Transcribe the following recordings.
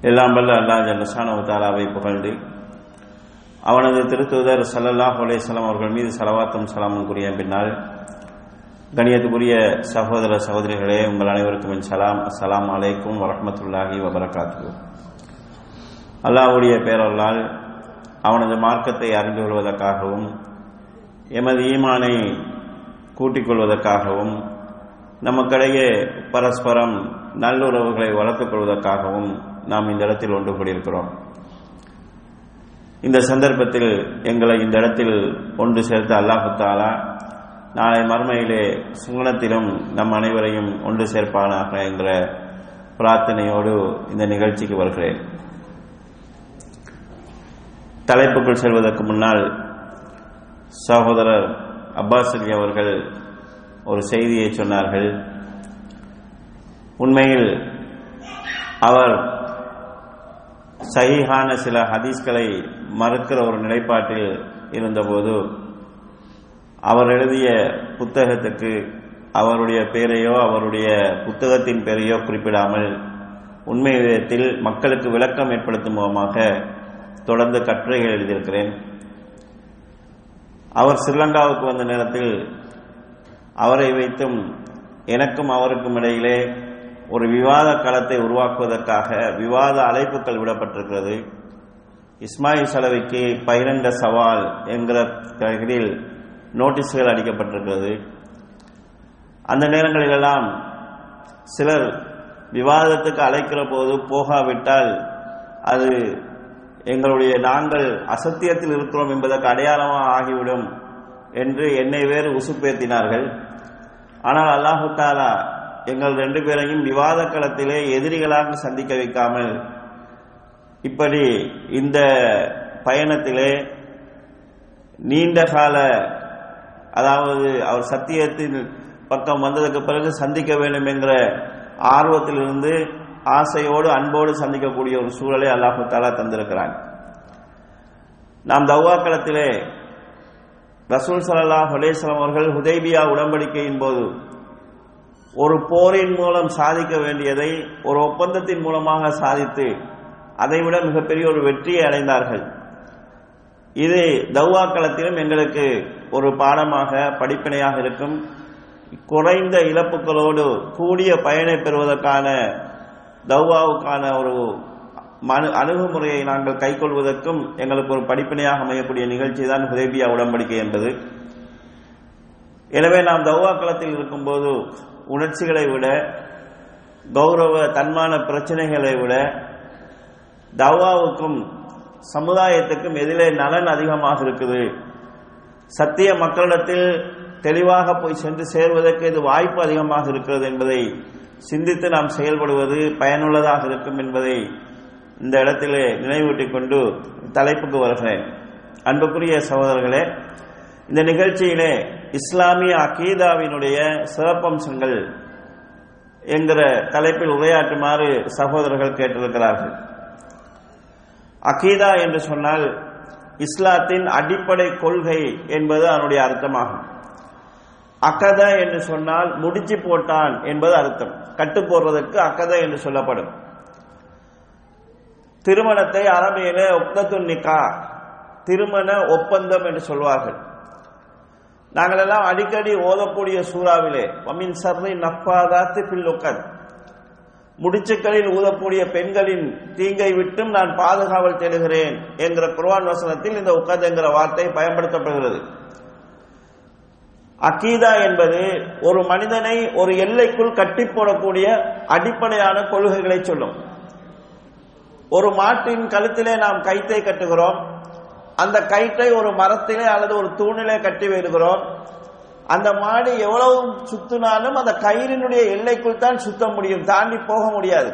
எல்லாம் வல்ல அல்லாஹ் ஜல்லசானு தாலாவை புகழ்ந்து அவனது திருத்துதர் சல்லல்லாஹ் அலையம் அவர்கள் மீது சலவாத்தம் சலாமும் கூறிய பின்னால் கணியத்துக்குரிய சகோதர சகோதரிகளே உங்கள் அனைவருக்கும் என் சலாம் அஸ்லாம் அலைக்கும் வரமத்துல்லாஹி வபரகாத்து அல்லாஹ்வுடைய பேரல்லால் அவனது மார்க்கத்தை அறிந்து கொள்வதற்காகவும் எமது ஈமானை கூட்டிக் கொள்வதற்காகவும் நமக்கிடையே பரஸ்பரம் நல்லுறவுகளை வளர்த்துக் கொள்வதற்காகவும் நாம் இந்த இடத்தில் ஒன்று கூடியிருக்கிறோம். இந்த சந்தர்ப்பத்தில் எங்களை இந்த இடத்தில் ஒன்று சேர்த்த அல்லாஹு தாலா நாளை மறுமையிலே சுங்கனத்திலும் நம் அனைவரையும் ஒன்று சேர்ப்பானாக என்ற பிரார்த்தனையோடு இந்த நிகழ்ச்சிக்கு வருகிறேன். தலைப்புக்குள் செல்வதற்கு முன்னால் சகோதரர் அப்பாஸ் அலி அவர்கள் ஒரு செய்தியை சொன்னார்கள். உண்மையில் அவர் சகிஹான சில ஹதீஸ்களை மறுக்கிற ஒரு நிலைப்பாட்டில் இருந்தபோது அவர் எழுதிய புத்தகத்துக்கு அவருடைய பெயரையோ அவருடைய புத்தகத்தின் பெயரையோ குறிப்பிடாமல் உண்மை விதத்தில் மக்களுக்கு விளக்கம் ஏற்படுத்தும் முகமாக தொடர்ந்து கட்டுரைகள் எழுதியிருக்கிறேன். அவர் ஸ்ரீலங்காவுக்கு வந்த நேரத்தில் அவரை வைத்தும் எனக்கும் அவருக்கும் இடையிலே ஒரு விவாத களத்தை உருவாக்குவதற்காக விவாத அழைப்புகள் விடப்பட்டிருக்கிறது. இஸ்மாயில் சலவைக்கு பகிரங்க சவால் என்கிற பெயரில் நோட்டீஸ்கள் அளிக்கப்பட்டிருக்கிறது அந்த நேரங்களிலெல்லாம் சிலர் விவாதத்துக்கு அழைக்கிற போது போகாவிட்டால் அது எங்களுடைய நாங்கள் அசத்தியத்தில் இருக்கிறோம் என்பதற்கு அடையாளமாக ஆகிவிடும் என்று என்னை வேறு உசுப்பேத்தினார்கள். ஆனால் அல்லாஹு தாலா எங்கள் ரெண்டு பேரையும் விவாத களத்திலே எதிரிகளாக சந்திக்க வைக்காமல் இப்படி இந்த பயணத்திலே நீண்ட கால அதாவது அவர் சத்தியத்தின் பக்கம் வந்ததுக்கு பிறகு சந்திக்க வேண்டும் என்கிற ஆர்வத்திலிருந்து ஆசையோடு அன்போடு சந்திக்கக்கூடிய ஒரு சூழலை அல்லாஹு தாலா தந்திருக்கிறான். நாம் தவ்வாக்களத்திலே ரசூல் சல்லாஹ் அலேஸ்லாம் அவர்கள் ஹுதைபியா உடன்படிக்கையின் போது ஒரு போரின் மூலம் சாதிக்க வேண்டியதை ஒரு ஒப்பந்தத்தின் மூலமாக சாதித்து அதைவிட மிகப்பெரிய ஒரு வெற்றியை அடைந்தார்கள். இது தௌவாக்களத்திலும் எங்களுக்கு ஒரு பாடமாக படிப்பினையாக இருக்கும். குறைந்த இழப்புகளோடு கூடிய பயனை பெறுவதற்கான தௌவாவுக்கான ஒரு மனு அணுகுமுறையை நாங்கள் கைக்கொள்வதற்கும் எங்களுக்கு ஒரு படிப்பினையாக அமையக்கூடிய நிகழ்ச்சி தான் ஹுதேபியா உடன்படிக்கை என்பது. எனவே நாம் தௌவாக்களத்தில் இருக்கும்போது உணர்ச்சிகளை விட கௌரவ தன்மான பிரச்சனைகளை விட தவாவுக்கும் சமுதாயத்துக்கும் எதிலே நலன் அதிகமாக இருக்குது. சத்திய மக்களிடத்தில் தெளிவாக போய் சென்று சேர்வதற்கு இது வாய்ப்பு அதிகமாக இருக்கிறது என்பதை சிந்தித்து நாம் செயல்படுவது பயனுள்ளதாக இருக்கும் என்பதை இந்த இடத்திலே நினைவூட்டிக் கொண்டு தலைப்புக்கு வருகிறேன். அன்புக்குரிய சகோதரர்களே இந்த நிகழ்ச்சியிலே இஸ்லாமிய அகீதாவினுடைய சிறப்பம்சங்கள் என்கிற தலைப்பில் உரையாற்றுமாறு சகோதரர்கள் கேட்டிருக்கிறார்கள். அகீதா என்று சொன்னால் இஸ்லாத்தின் அடிப்படை கொள்கை என்பது அதனுடைய அர்த்தமாகும். அக்கத என்று சொன்னால் முடிச்சு போட்டான் என்பது அர்த்தம். கட்டு போடுறதற்கு அக்கத என்று சொல்லப்படும். திருமணத்தை அரபியில ஒப்தத்து நிக்கா திருமண ஒப்பந்தம் என்று சொல்வார்கள். நாங்கள் எல்லாம் அடிக்கடி ஓதக்கூடிய சூறாவிலே வமின் சர்ரி நப்பாதாத்து பில்லுக்கன் முடிச்சுக்களில் ஊதக்கூடிய பெண்களின் தீங்கை விட்டும் நான் பாதுகாவல் தேடுகிறேன் என்கிற குர்வான் வசனத்தில் இந்த உக்கத் என்கிற வார்த்தை பயன்படுத்தப்படுகிறது. அக்கீதா என்பது ஒரு மனிதனை ஒரு எல்லைக்குள் கட்டி போடக்கூடிய அடிப்படையான கொள்கைகளை சொல்லும். ஒரு மாட்டின் கழுத்திலே நாம் கைத்தை கட்டுகிறோம். அந்த கயிற்றை ஒரு மரத்திலே அல்லது ஒரு தூணிலே கட்டி வருகிறோம் அந்த மாடு எவ்வளவு சுத்தினாலும் அந்த கயிறினுடைய எல்லைக்குள் தான் சுத்த முடியும் தாண்டி போக முடியாது.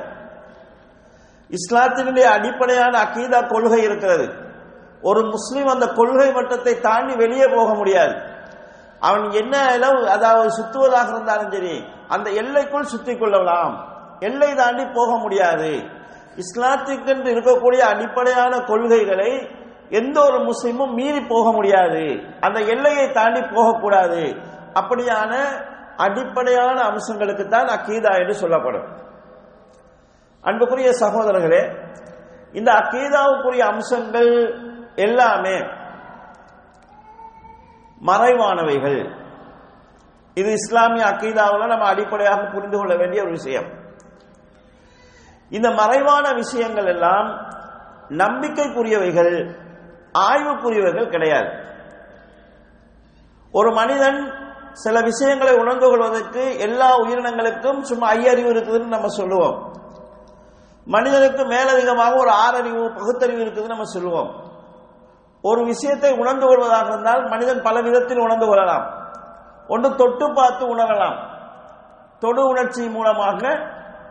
இஸ்லாத்தினுடைய அடிப்படையான அகீதா கொள்கை இருக்கிறது. ஒரு முஸ்லீம் அந்த கொள்கை மட்டத்தை தாண்டி வெளியே போக முடியாது. அவன் என்ன அளவு அதாவது சுத்துவதாக இருந்தாலும் சரி அந்த எல்லைக்குள் சுத்தி கொள்ளலாம். எல்லை தாண்டி போக முடியாது. இஸ்லாத்துக்கென்று இருக்கக்கூடிய அடிப்படையான கொள்கைகளை எந்த ஒரு முஸ்லீமும் மீறி போக முடியாது. அந்த எல்லையை தாண்டி போகக்கூடாது. அப்படியான அடிப்படையான அம்சங்களுக்கு தான் அக்கீதா என்று சொல்லப்படும். அன்புக்குரிய சகோதரர்களே இந்த அக்கீதாவுக்குரிய அம்சங்கள் எல்லாமே மறைவானவைகள். இது இஸ்லாமிய அக்கீதாவில் நம்ம அடிப்படையாக புரிந்து கொள்ள வேண்டிய ஒரு விஷயம். இந்த மறைவான விஷயங்கள் எல்லாம் நம்பிக்கைக்குரியவைகள் ஆய்வுக்குரியவர்கள் கிடையாது. ஒரு மனிதன் சில விஷயங்களை உணர்ந்து கொள்வதற்கு எல்லா உயிரினங்களுக்கும் சும்மா ஐயறிவு இருக்குதுன்னு நம்ம சொல்லுவோம். மனிதனுக்கு மேலதிகமாக ஒரு ஆறறிவு பகுத்தறிவு இருக்குதுன்னு நம்ம சொல்லுவோம். ஒரு விஷயத்தை உணர்ந்து கொள்வதாக இருந்தால் மனிதன் பல விதத்தில் உணர்ந்து கொள்ளலாம். ஒன்று தொட்டு பார்த்து உணரலாம். தொடு உணர்ச்சி மூலமாக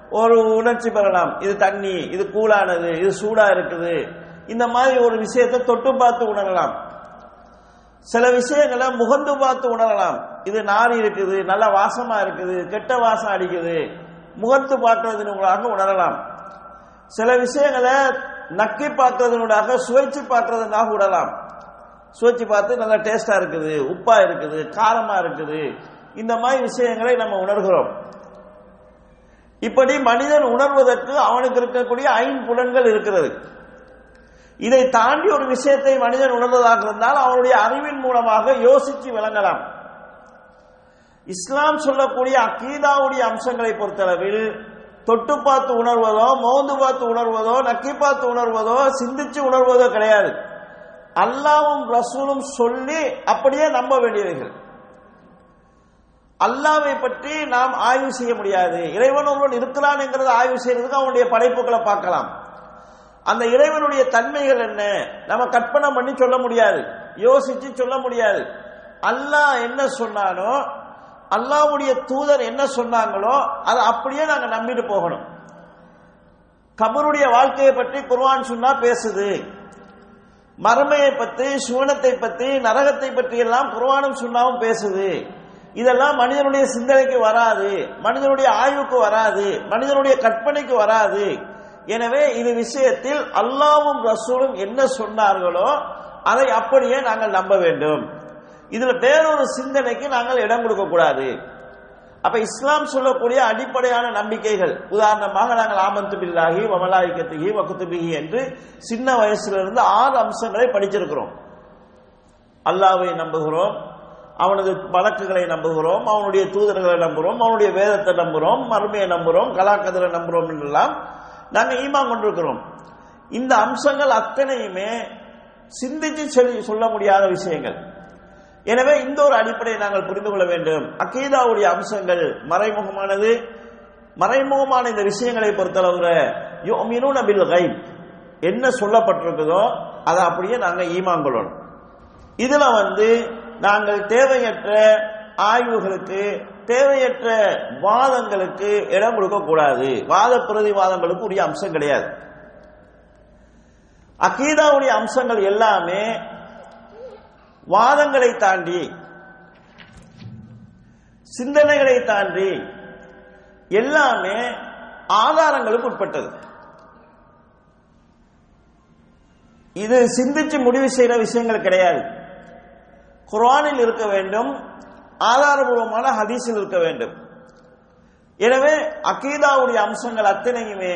ஒரு உணர்ச்சி பெறலாம். இது தண்ணி இது கூலானது இது சூடா இருக்குது. இந்த மாதிரி ஒரு விஷயத்தை தொட்டு பார்த்து உணரலாம். சில விஷயங்களை முகந்து பார்த்து உணரலாம். இது நாரி இருக்குது நல்ல வாசமா இருக்குது கெட்ட வாசம் அடிக்குது. முகத்து பார்க்கறதுனாக உணரலாம். சில விஷயங்களை நக்கி பார்க்கறதுனாக சுவைச்சு பார்க்கறதுனாக உடலாம் சுவைச்சு பார்த்து நல்லா டேஸ்டா இருக்குது உப்பா இருக்குது காரமா இருக்குது. இந்த மாதிரி விஷயங்களை நம்ம உணர்கிறோம். இப்படி மனிதன் உணர்வதற்கு அவனுக்கு இருக்கக்கூடிய ஐம்புலன்கள் இருக்கிறது. இதை தாண்டி ஒரு விஷயத்தை மனிதன் உணர்வதாக இருந்தால் அவனுடைய அறிவின் மூலமாக யோசித்து விளங்கலாம். இஸ்லாம் சொல்லக்கூடிய அக்கீதாவுடைய அம்சங்களை பொறுத்தளவில் தொட்டு பார்த்து உணர்வதோ மோந்து பார்த்து உணர்வதோ நக்கி பார்த்து உணர்வதோ சிந்திச்சு உணர்வதோ கிடையாது. அல்லாவும் ரசூலும் சொல்லி அப்படியே நம்ப வேண்டியவைகள். அல்லாவை பற்றி நாம் ஆய்வு செய்ய முடியாது. இறைவன் ஒருவன் இருக்கிறான் என்கிறத ஆய்வு செய்யறதுக்கு அவனுடைய படைப்புகளை பார்க்கலாம். அந்த இறைவனுடைய தன்மைகள் என்ன? நம்ம கற்பனை பண்ணி சொல்ல முடியாது. யோசிச்சு சொல்ல முடியாது. அல்லாஹ் என்ன சொன்னானோ அல்லாவுடைய தூதர் என்ன சொன்னாங்களோ அதை அப்படியே நாங்கள் நம்பிட்டு போகணும். கபருடைய வாழ்க்கையை பற்றி குர்வான் சொன்னா பேசுது. மறுமையை பற்றி சுவனத்தை பற்றி நரகத்தை பற்றி எல்லாம் குர்வானும் சுண்ணாவும் பேசுது. இதெல்லாம் மனிதனுடைய சிந்தனைக்கு வராது மனிதனுடைய ஆய்வுக்கு வராது மனிதனுடைய கற்பனைக்கு வராது. எனவே இது விஷயத்தில் அல்லாவும் ரசூலும் என்ன சொன்னார்களோ அதை அப்படியே நாங்கள் நம்ப வேண்டும். இதுல வேறொரு சிந்தனைக்கு நாங்கள் இடம் கொடுக்க கூடாது. அப்ப இஸ்லாம் சொல்லக்கூடிய அடிப்படையான நம்பிக்கைகள் உதாரணமாக நாங்கள் ஆமந்து பில்லாகி வமலாய்கத்திகி வகுத்துபிகி என்று சின்ன வயசுல இருந்து ஆறு அம்சங்களை படிச்சிருக்கிறோம். அல்லாவை நம்புகிறோம் அவனது வழக்குகளை நம்புகிறோம் அவனுடைய தூதர்களை நம்புகிறோம் அவனுடைய வேதத்தை நம்புகிறோம் மறுமையை நம்புகிறோம் கலாக்கதிரை நம்புகிறோம் என்றெல்லாம் நாங்கள் ஈமான் கொண்டிருக்கிறோம். இந்த அம்சங்கள் அத்தனையுமே சிந்திச்சு சொல்லி சொல்ல முடியாத விஷயங்கள். எனவே இந்த ஒரு அடிப்படையை நாங்கள் புரிந்து கொள்ள வேண்டும். அக்கீதாவுடைய அம்சங்கள் மறைமுகமானது. மறைமுகமான இந்த விஷயங்களை பொறுத்தளவுல நபில் கைப் என்ன சொல்லப்பட்டிருக்குதோ அதை அப்படியே நாங்கள் ஈமாங்கொள்ளணும் இதுல வந்து நாங்கள் தேவையற்ற ஆய்வுகளுக்கு தேவையற்ற வாதங்களுக்கு இடம் கொடுக்க கூடாது. வாத பிரதிவாதங்களுக்கு உரிய அம்சம் கிடையாது. அகீதாவுடைய அம்சங்கள் எல்லாமே வாதங்களை தாண்டி சிந்தனைகளை தாண்டி எல்லாமே ஆதாரங்களுக்கு உட்பட்டது. இது சிந்திச்சு முடிவு செய்யற விஷயங்கள் கிடையாது. குரானில் இருக்க வேண்டும் ஆதாரபூர்வமான ஹதீஸில் இருக்க வேண்டும். எனவே அகீதாவுடைய அம்சங்கள் அத்தனையுமே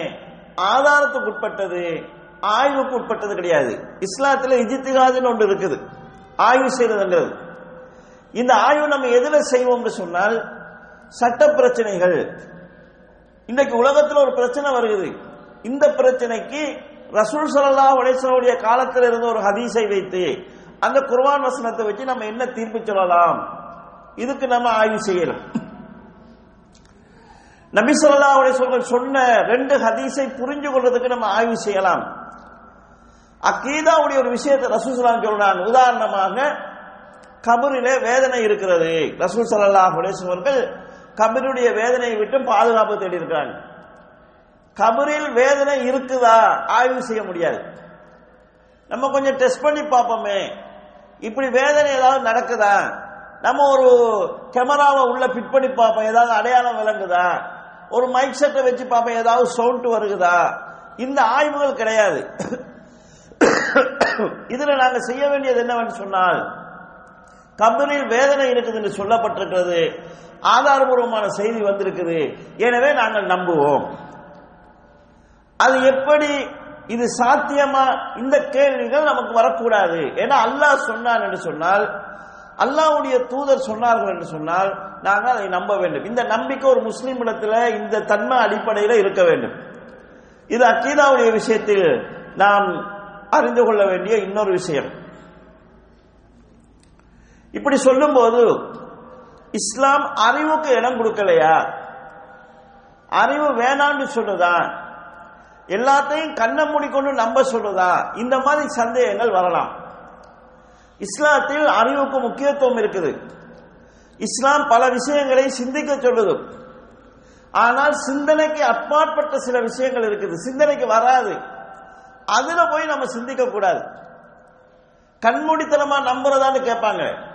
ஆதாரத்துக்கு உட்பட்டது ஆய்வுக்கு உட்பட்டது கிடையாது. இஸ்லாத்துல இஜித்திகாதுன்னு ஒன்று இருக்குது. ஆய்வு செய்யறதுங்கிறது. இந்த ஆய்வு நம்ம எதுல செய்வோம்னு சொன்னால் சட்ட பிரச்சனைகள். இன்னைக்கு உலகத்தில் ஒரு பிரச்சனை வருகிறது. இந்த பிரச்சனைக்கு ரசூல் சல்லா உடைசனுடைய காலத்தில் இருந்த ஒரு ஹதீஸை வைத்து அந்த குர்வான் வசனத்தை வச்சு நம்ம என்ன தீர்ப்பு சொல்லலாம்? இதுக்கு நம்ம ஆய்வு செய்யலாம் நபி சொல்லா உடைய சொன்ன ரெண்டு ஹதீஸை புரிஞ்சு கொள்றதுக்கு நம்ம ஆய்வு செய்யலாம். அக்கீதாவுடைய ஒரு விஷயத்தை ரசூல் சலாம் சொல்றான் உதாரணமாக கபரிலே வேதனை இருக்கிறது. ரசூல் சல்லாஹ் அவர்கள் கபருடைய வேதனையை விட்டு பாதுகாப்பு தேடி இருக்கிறாங்க கபரில் வேதனை இருக்குதா? ஆய்வு செய்ய முடியாது. நம்ம கொஞ்சம் டெஸ்ட் பண்ணி பார்ப்போமே. இப்படி வேதனை ஏதாவது நடக்குதா? நம்ம ஒரு கேமராவை உள்ள ஃபிட் பண்ணி பார்ப்போம். ஏதாவது அடையாளம் விளங்குதா? ஒரு மைக் செட்டை வச்சு பார்ப்போம். ஏதாவது சவுண்ட் வருகுதா? இந்த ஆய்வுகள் கிடையாது. இதுல நாங்க செய்ய வேண்டியது என்னவென்று சொன்னால் கபரில் வேதனை இருக்குது என்று சொல்லப்பட்டிருக்கிறது. ஆதாரபூர்வமான செய்தி வந்திருக்குது. எனவே நாங்கள் நம்புவோம். அது எப்படி இது சாத்தியமா? இந்த கேள்விகள் நமக்கு வரக்கூடாது. ஏன்னா அல்லாஹ் சொன்னான் என்று சொன்னால் அல்லாவுடைய தூதர் சொன்னார்கள் என்று சொன்னால் நாங்கள் அதை நம்ப வேண்டும். இந்த நம்பிக்கை ஒரு முஸ்லீம் இடத்துல இந்த தன்மை அடிப்படையில் இருக்க வேண்டும். இது அக்கீதாவுடைய விஷயத்தில் நாம் அறிந்து கொள்ள வேண்டிய இன்னொரு விஷயம். இப்படி சொல்லும்போது இஸ்லாம் அறிவுக்கு இடம் கொடுக்கலையா? அறிவு வேணான்னு சொல்லுதா எல்லாத்தையும் கண்ணை மூடிக்கொண்டு நம்ப சொல்லுதா இந்த மாதிரி சந்தேகங்கள் வரலாம். இஸ்லாத்தில் அறிவுக்கு முக்கியத்துவம் இருக்குது. இஸ்லாம் பல விஷயங்களை சிந்திக்க சொல்லுது. ஆனால் சிந்தனைக்கு அப்பாற்பட்ட சில விஷயங்கள் இருக்குது. சிந்தனைக்கு வராது. அதுல போய் நம்ம சிந்திக்க கூடாது. கண்மூடித்தனமா நம்புறதான்னு கேட்பாங்க.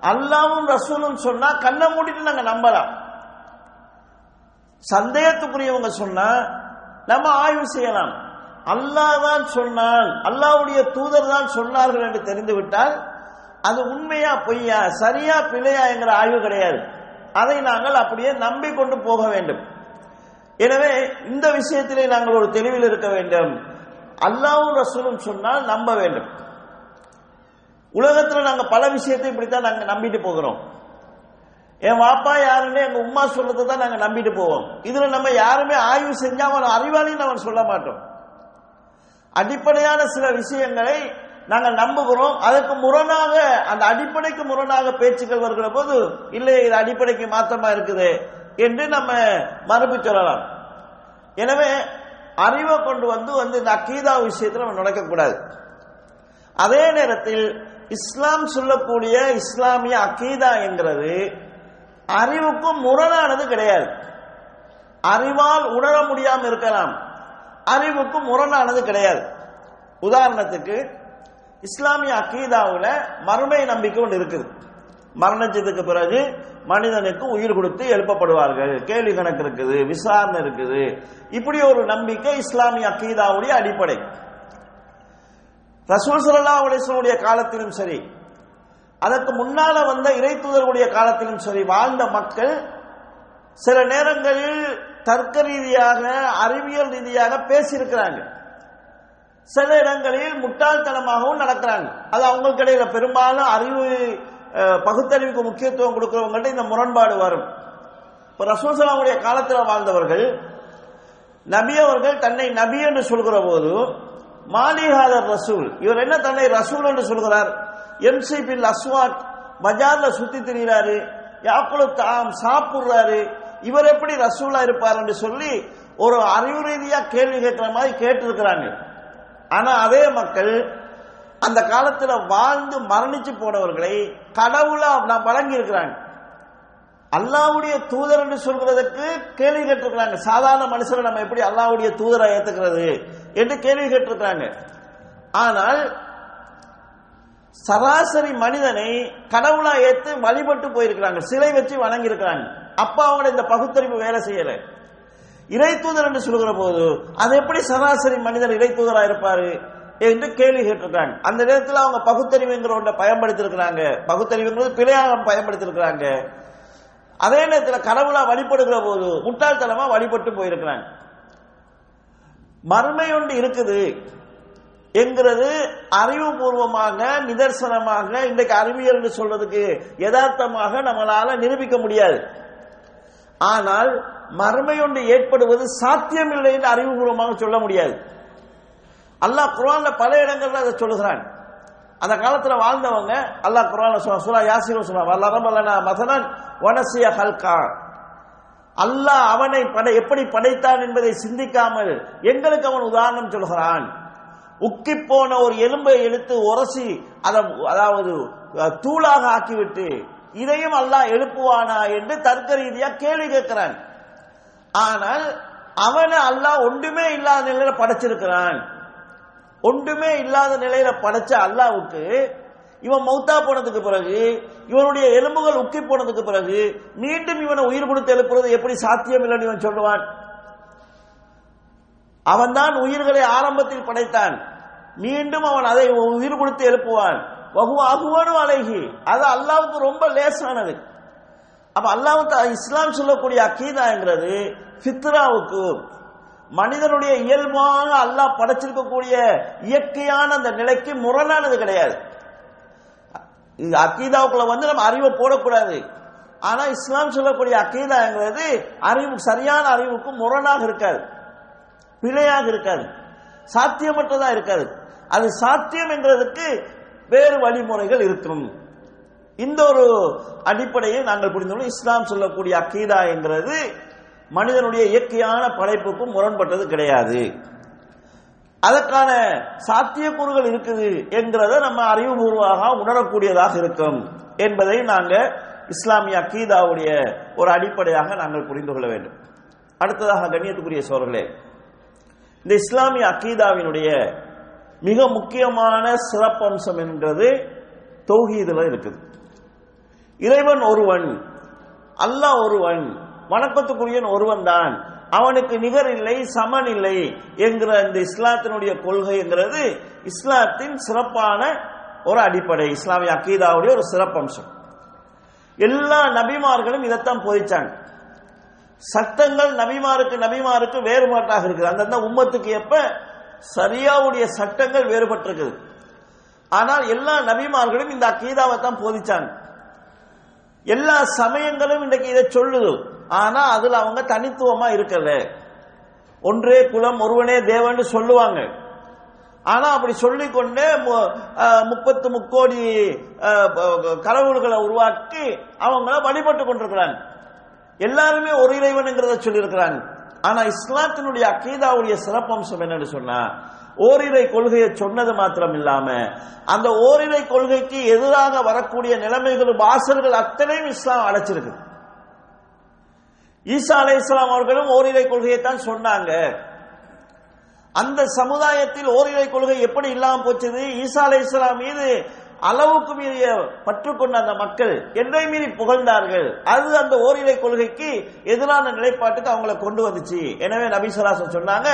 அல்லாவும் ரசூலும் சொன்னா கண்ணை மூடிட்டு நாங்க நம்பலாம். சந்தேகத்துக்குரியவங்க சொன்னா நம்ம ஆய்வு செய்யலாம். அல்லாஹ் தான் சொன்னால் அல்லாவுடைய தூதர் தான் சொன்னார்கள் என்று தெரிந்துவிட்டால் அது உண்மையா பொய்யா சரியா பிழையா என்கிற ஆய்வு கிடையாது. அதை நாங்கள் அப்படியே நம்பிக்கொண்டு போக வேண்டும். எனவே இந்த விஷயத்திலே நாங்கள் ஒரு தெளிவில் இருக்க வேண்டும். அல்லாவும் ரசூலும் சொன்னால் நம்ப வேண்டும். உலகத்தில் நாங்கள் பல விஷயத்தை இப்படித்தான் நாங்கள் நம்பிட்டு போகிறோம். என் வாப்பா யாருன்னு எங்க உம்மா சொல்றதை தான் நாங்கள் நம்பிட்டு போவோம். இதுல நம்ம யாருமே ஆய்வு செஞ்சா அவன் அறிவாளின்னு அவன் சொல்ல மாட்டோம். அடிப்படையான சில விஷயங்களை நாங்கள் நம்புகிறோம். அதற்கு முரணாக அந்த அடிப்படைக்கு முரணாக பேச்சுக்கள் வருகிற போது இல்லை இது அடிப்படைக்கு மாற்றமா இருக்குது? என்று நம்ம மறுப்பு சொல்லலாம். எனவே அறிவை கொண்டு வந்து வந்து இந்த அக்கீதா விஷயத்தில் நம்ம நடக்கக்கூடாது. அதே நேரத்தில் இஸ்லாம் சொல்லக்கூடிய இஸ்லாமிய அக்கீதா என்கிறது அறிவுக்கும் முரணானது கிடையாது. அறிவால் உணர முடியாமல் இருக்கலாம். அறிவுக்கும் முரணானது கிடையாது. உதாரணத்துக்கு இஸ்லாமிய அக்கீதாவில் மறுமை நம்பிக்கை ஒன்று இருக்குது. மரணத்துக்கு பிறகு மனிதனுக்கு உயிர் கொடுத்து எழுப்பப்படுவார்கள். கேள்வி கணக்கு இருக்குது விசாரணை இருக்குது. இப்படி ஒரு நம்பிக்கை இஸ்லாமிய அக்கீதாவுடைய அடிப்படை. ரசூல் சல்லா காலத்திலும் சரி அதற்கு முன்னால வந்த இறை தூதர்களுடைய காலத்திலும் சரி வாழ்ந்த மக்கள் சில நேரங்களில் தர்க்க ரீதியாக அறிவியல் ரீதியாக பேசியிருக்கிறாங்க. சில இடங்களில் முட்டாள்தனமாகவும் நடக்கிறாங்க. அது அவங்களுக்கு இடையில பெரும்பாலும் அறிவு பகுத்தறிவுக்கு முக்கியத்துவம் கொடுக்கிறவங்கள்ட்ட இந்த முரண்பாடு வரும். இப்போ ரசூசலாவுடைய காலத்தில் வாழ்ந்தவர்கள் நபி அவர்கள் தன்னை நபி என்று சொல்கிற போது மாலிகாதர் ரசூல் இவர் என்ன தன்னை ரசூல் என்று சொல்கிறார்? எம்சிபி பில் அஸ்வாட் பஜார்ல சுத்தி திரிகிறாரு யாக்குழு தாம் சாப்பிடுறாரு இவர் எப்படி ரசூலா இருப்பார் என்று சொல்லி ஒரு அறிவு ரீதியா கேள்வி கேட்கிற மாதிரி கேட்டிருக்கிறாங்க. ஆனா அதே மக்கள் அந்த காலத்துல வாழ்ந்து மரணிச்சு போனவர்களை கடவுளா நான் வழங்கி இருக்கிறாங்க அல்லாவுடைய தூதர் என்று சொல்கிறதுக்கு கேள்வி கேட்டிருக்கிறாங்க. சாதாரண மனுஷரை நம்ம எப்படி அல்லாவுடைய தூதரை ஏத்துக்கிறது என்று கேள்வி கேட்டிருக்கிறாங்க. ஆனால் சராசரி மனிதனை கடவுளா ஏத்து வழிபட்டு போயிருக்கிறாங்க. சிலை வச்சு வணங்கி இருக்கிறாங்க அப்ப அவங்கள இந்த பகுத்தறிவு வேலை செய்யல. இறை தூதர் என்று சொல்கிற போது அது எப்படி சராசரி மனிதன் இறை தூதரா இருப்பாரு என்று கேள்வி கேட்டிருக்காங்க அந்த நேரத்தில் அவங்க பகுத்தறிவுங்கிற ஒன்றை பயன்படுத்திருக்கிறாங்க பகுத்தறிவுங்கிறது பிழையாக பயன்படுத்திருக்கிறாங்க அதே நேரத்தில் கடவுளா வழிபடுகிற போது முட்டாள்தனமா வழிபட்டு போயிருக்கிறாங்க. மர்மையொன்று ஒன்று இருக்குது. என்கிறது அறிவுபூர்வமாக நிதர்சனமாக இன்றைக்கு அறிவியல் சொல்றதுக்கு யதார்த்தமாக நம்மளால நிரூபிக்க முடியாது. ஆனால் மறுமை ஒன்று ஏற்படுவது சாத்தியமில்லை என்று அறிவுபூர்வமாக சொல்ல முடியாது. அல்லாஹ் குரான்ல பல இடங்கள்ல அதை சொல்லுகிறான். அந்த காலத்துல வாழ்ந்தவங்க அல்லாஹ் குரான் சொல்ல சுரா சொன்னா சொல்லுவான் மதனன் வனசிய ஹல்கா அல்லாஹ் அவனை படை எப்படி படைத்தான் என்பதை சிந்திக்காமல் எங்களுக்கு அவன் உதாரணம் சொல்கிறான். உக்கி போன ஒரு எலும்பை எடுத்து உரசி அதை அதாவது தூளாக ஆக்கிவிட்டு இதையும் அல்லாஹ் எழுப்புவானா என்று தர்க்க ரீதியா கேள்வி கேட்கிறான். ஆனால் அவனை அல்லாஹ் ஒன்றுமே இல்லாத நிலையில படைச்சிருக்கிறான். ஒன்றுமே இல்லாத நிலையில படைச்ச அல்லாவுக்கு இவன் மௌத்தா போனதுக்கு பிறகு இவனுடைய எலும்புகள் உக்கி போனதுக்கு பிறகு மீண்டும் இவனை உயிர் கொடுத்து எழுப்புறது எப்படி சாத்தியம் இல்லைன்னு இவன் சொல்லுவான். அவன்தான் உயிர்களை ஆரம்பத்தில் படைத்தான். மீண்டும் அவன் அதை உயிர் கொடுத்து எழுப்புவான். அகுவனும் அழகி அது அல்லாவுக்கு ரொம்ப லேசானது. அப்ப அல்லாஹ் தா- இஸ்லாம் சொல்லக்கூடிய அக்கீதாங்கிறது ஃபித்ராவுக்கு. மனிதனுடைய இயல்பாக அல்லாஹ் படைச்சிருக்கக்கூடிய இயற்கையான அந்த நிலைக்கு முரணானது கிடையாது. இது அக்கீதாவுக்குள்ள வந்து நம்ம அறிவை போடக்கூடாது. ஆனா இஸ்லாம் சொல்லக்கூடிய அக்கீதாங்கிறது அறிவு சரியான அறிவுக்கு முரணாக இருக்காது. பிழையாக இருக்காது. சாத்தியமற்றதா இருக்காது. அது சாத்தியம் என்றதுக்கு வேறு வழிமுறைகள் இருக்கும். இந்த ஒரு அடிப்படையை நாங்கள் புரிந்து இஸ்லாம் சொல்லக்கூடிய அக்கீதா என்கிறது மனிதனுடைய இயற்கையான படைப்புக்கும் முரண்பட்டது கிடையாது. அதற்கான சாத்தியக்கூறுகள் இருக்குது என்கிறத நம்ம அறிவுபூர்வமாக உணரக்கூடியதாக இருக்கும் என்பதை நாங்கள் இஸ்லாமிய அக்கீதாவுடைய ஒரு அடிப்படையாக நாங்கள் புரிந்து கொள்ள வேண்டும். அடுத்ததாக கண்ணியத்துக்குரிய சோழர்களே இந்த இஸ்லாமிய அக்கீதாவினுடைய மிக முக்கியமான சிறப்பம்சம் என்கிறது தௌஹீதுல இருக்குது. இறைவன் ஒருவன் அல்லாஹ் ஒருவன் வணக்கத்துக்குரியன் ஒருவன் தான். அவனுக்கு நிகர் இல்லை சமன் இல்லை என்கிற இந்த இஸ்லாத்தினுடைய கொள்கைங்கிறது இஸ்லாத்தின் சிறப்பான ஒரு அடிப்படை இஸ்லாமிய அக்கீதாவுடைய ஒரு சிறப்பம்சம். எல்லா நபிமார்களும் இதைத்தான் போதிச்சாங்க. சட்டங்கள் நபிமாருக்கு நபிமாருக்கு வேறுபாட்டாக இருக்குது. அந்தந்த உம்மத்துக்கு எப்ப சரியாவுடைய சட்டங்கள் வேறுபட்டிருக்குது. ஆனால் எல்லா நபிமார்களும் இந்த அக்கீதாவை தான் போதிச்சாங்க. எல்லா சமயங்களும் இன்றைக்கு இதை சொல்லுது. ஆனா அதுல அவங்க தனித்துவமா இருக்கல. ஒன்றே குலம் ஒருவனே தேவன்னு சொல்லுவாங்க. ஆனா அப்படி சொல்லிக்கொண்டே மு- முப்பத்து முக்கோடி கடவுள்களை உருவாக்கி அவங்கள வழிபட்டு கொண்டிருக்கிறாங்க. எல்லாருமே ஒரு இறைவனுங்கிறத சொல்லியிருக்கிறாங்க. ஆனா இஸ்லாத்தினுடைய அக்கீதாவுடைய சிறப்பம்சம் என்னன்னு சொன்னா ஓரிரை கொள்கையை சொன்னது மாத்திரம் இல்லாம அந்த ஓரிரை கொள்கைக்கு எதிராக வரக்கூடிய நிலைமைகள் வாசல்கள் அத்தனையும் இஸ்லாம் அடைச்சிருக்கு. ஈசா அலை இஸ்லாம் அவர்களும் ஓரிரை கொள்கையைத்தான் சொன்னாங்க. அந்த சமுதாயத்தில் ஓரிரை கொள்கை எப்படி இல்லாம போச்சது ஈசா அலை இஸ்லாம் மீது அளவுக்கு மீறிய பற்றுக்கொண்ட அந்த மக்கள் என்னை மீறி புகழ்ந்தார்கள். அது அந்த ஓரிரை கொள்கைக்கு எதிரான நிலைப்பாட்டுக்கு அவங்கள கொண்டு வந்துச்சு. எனவே நபிசராசன் சொன்னாங்க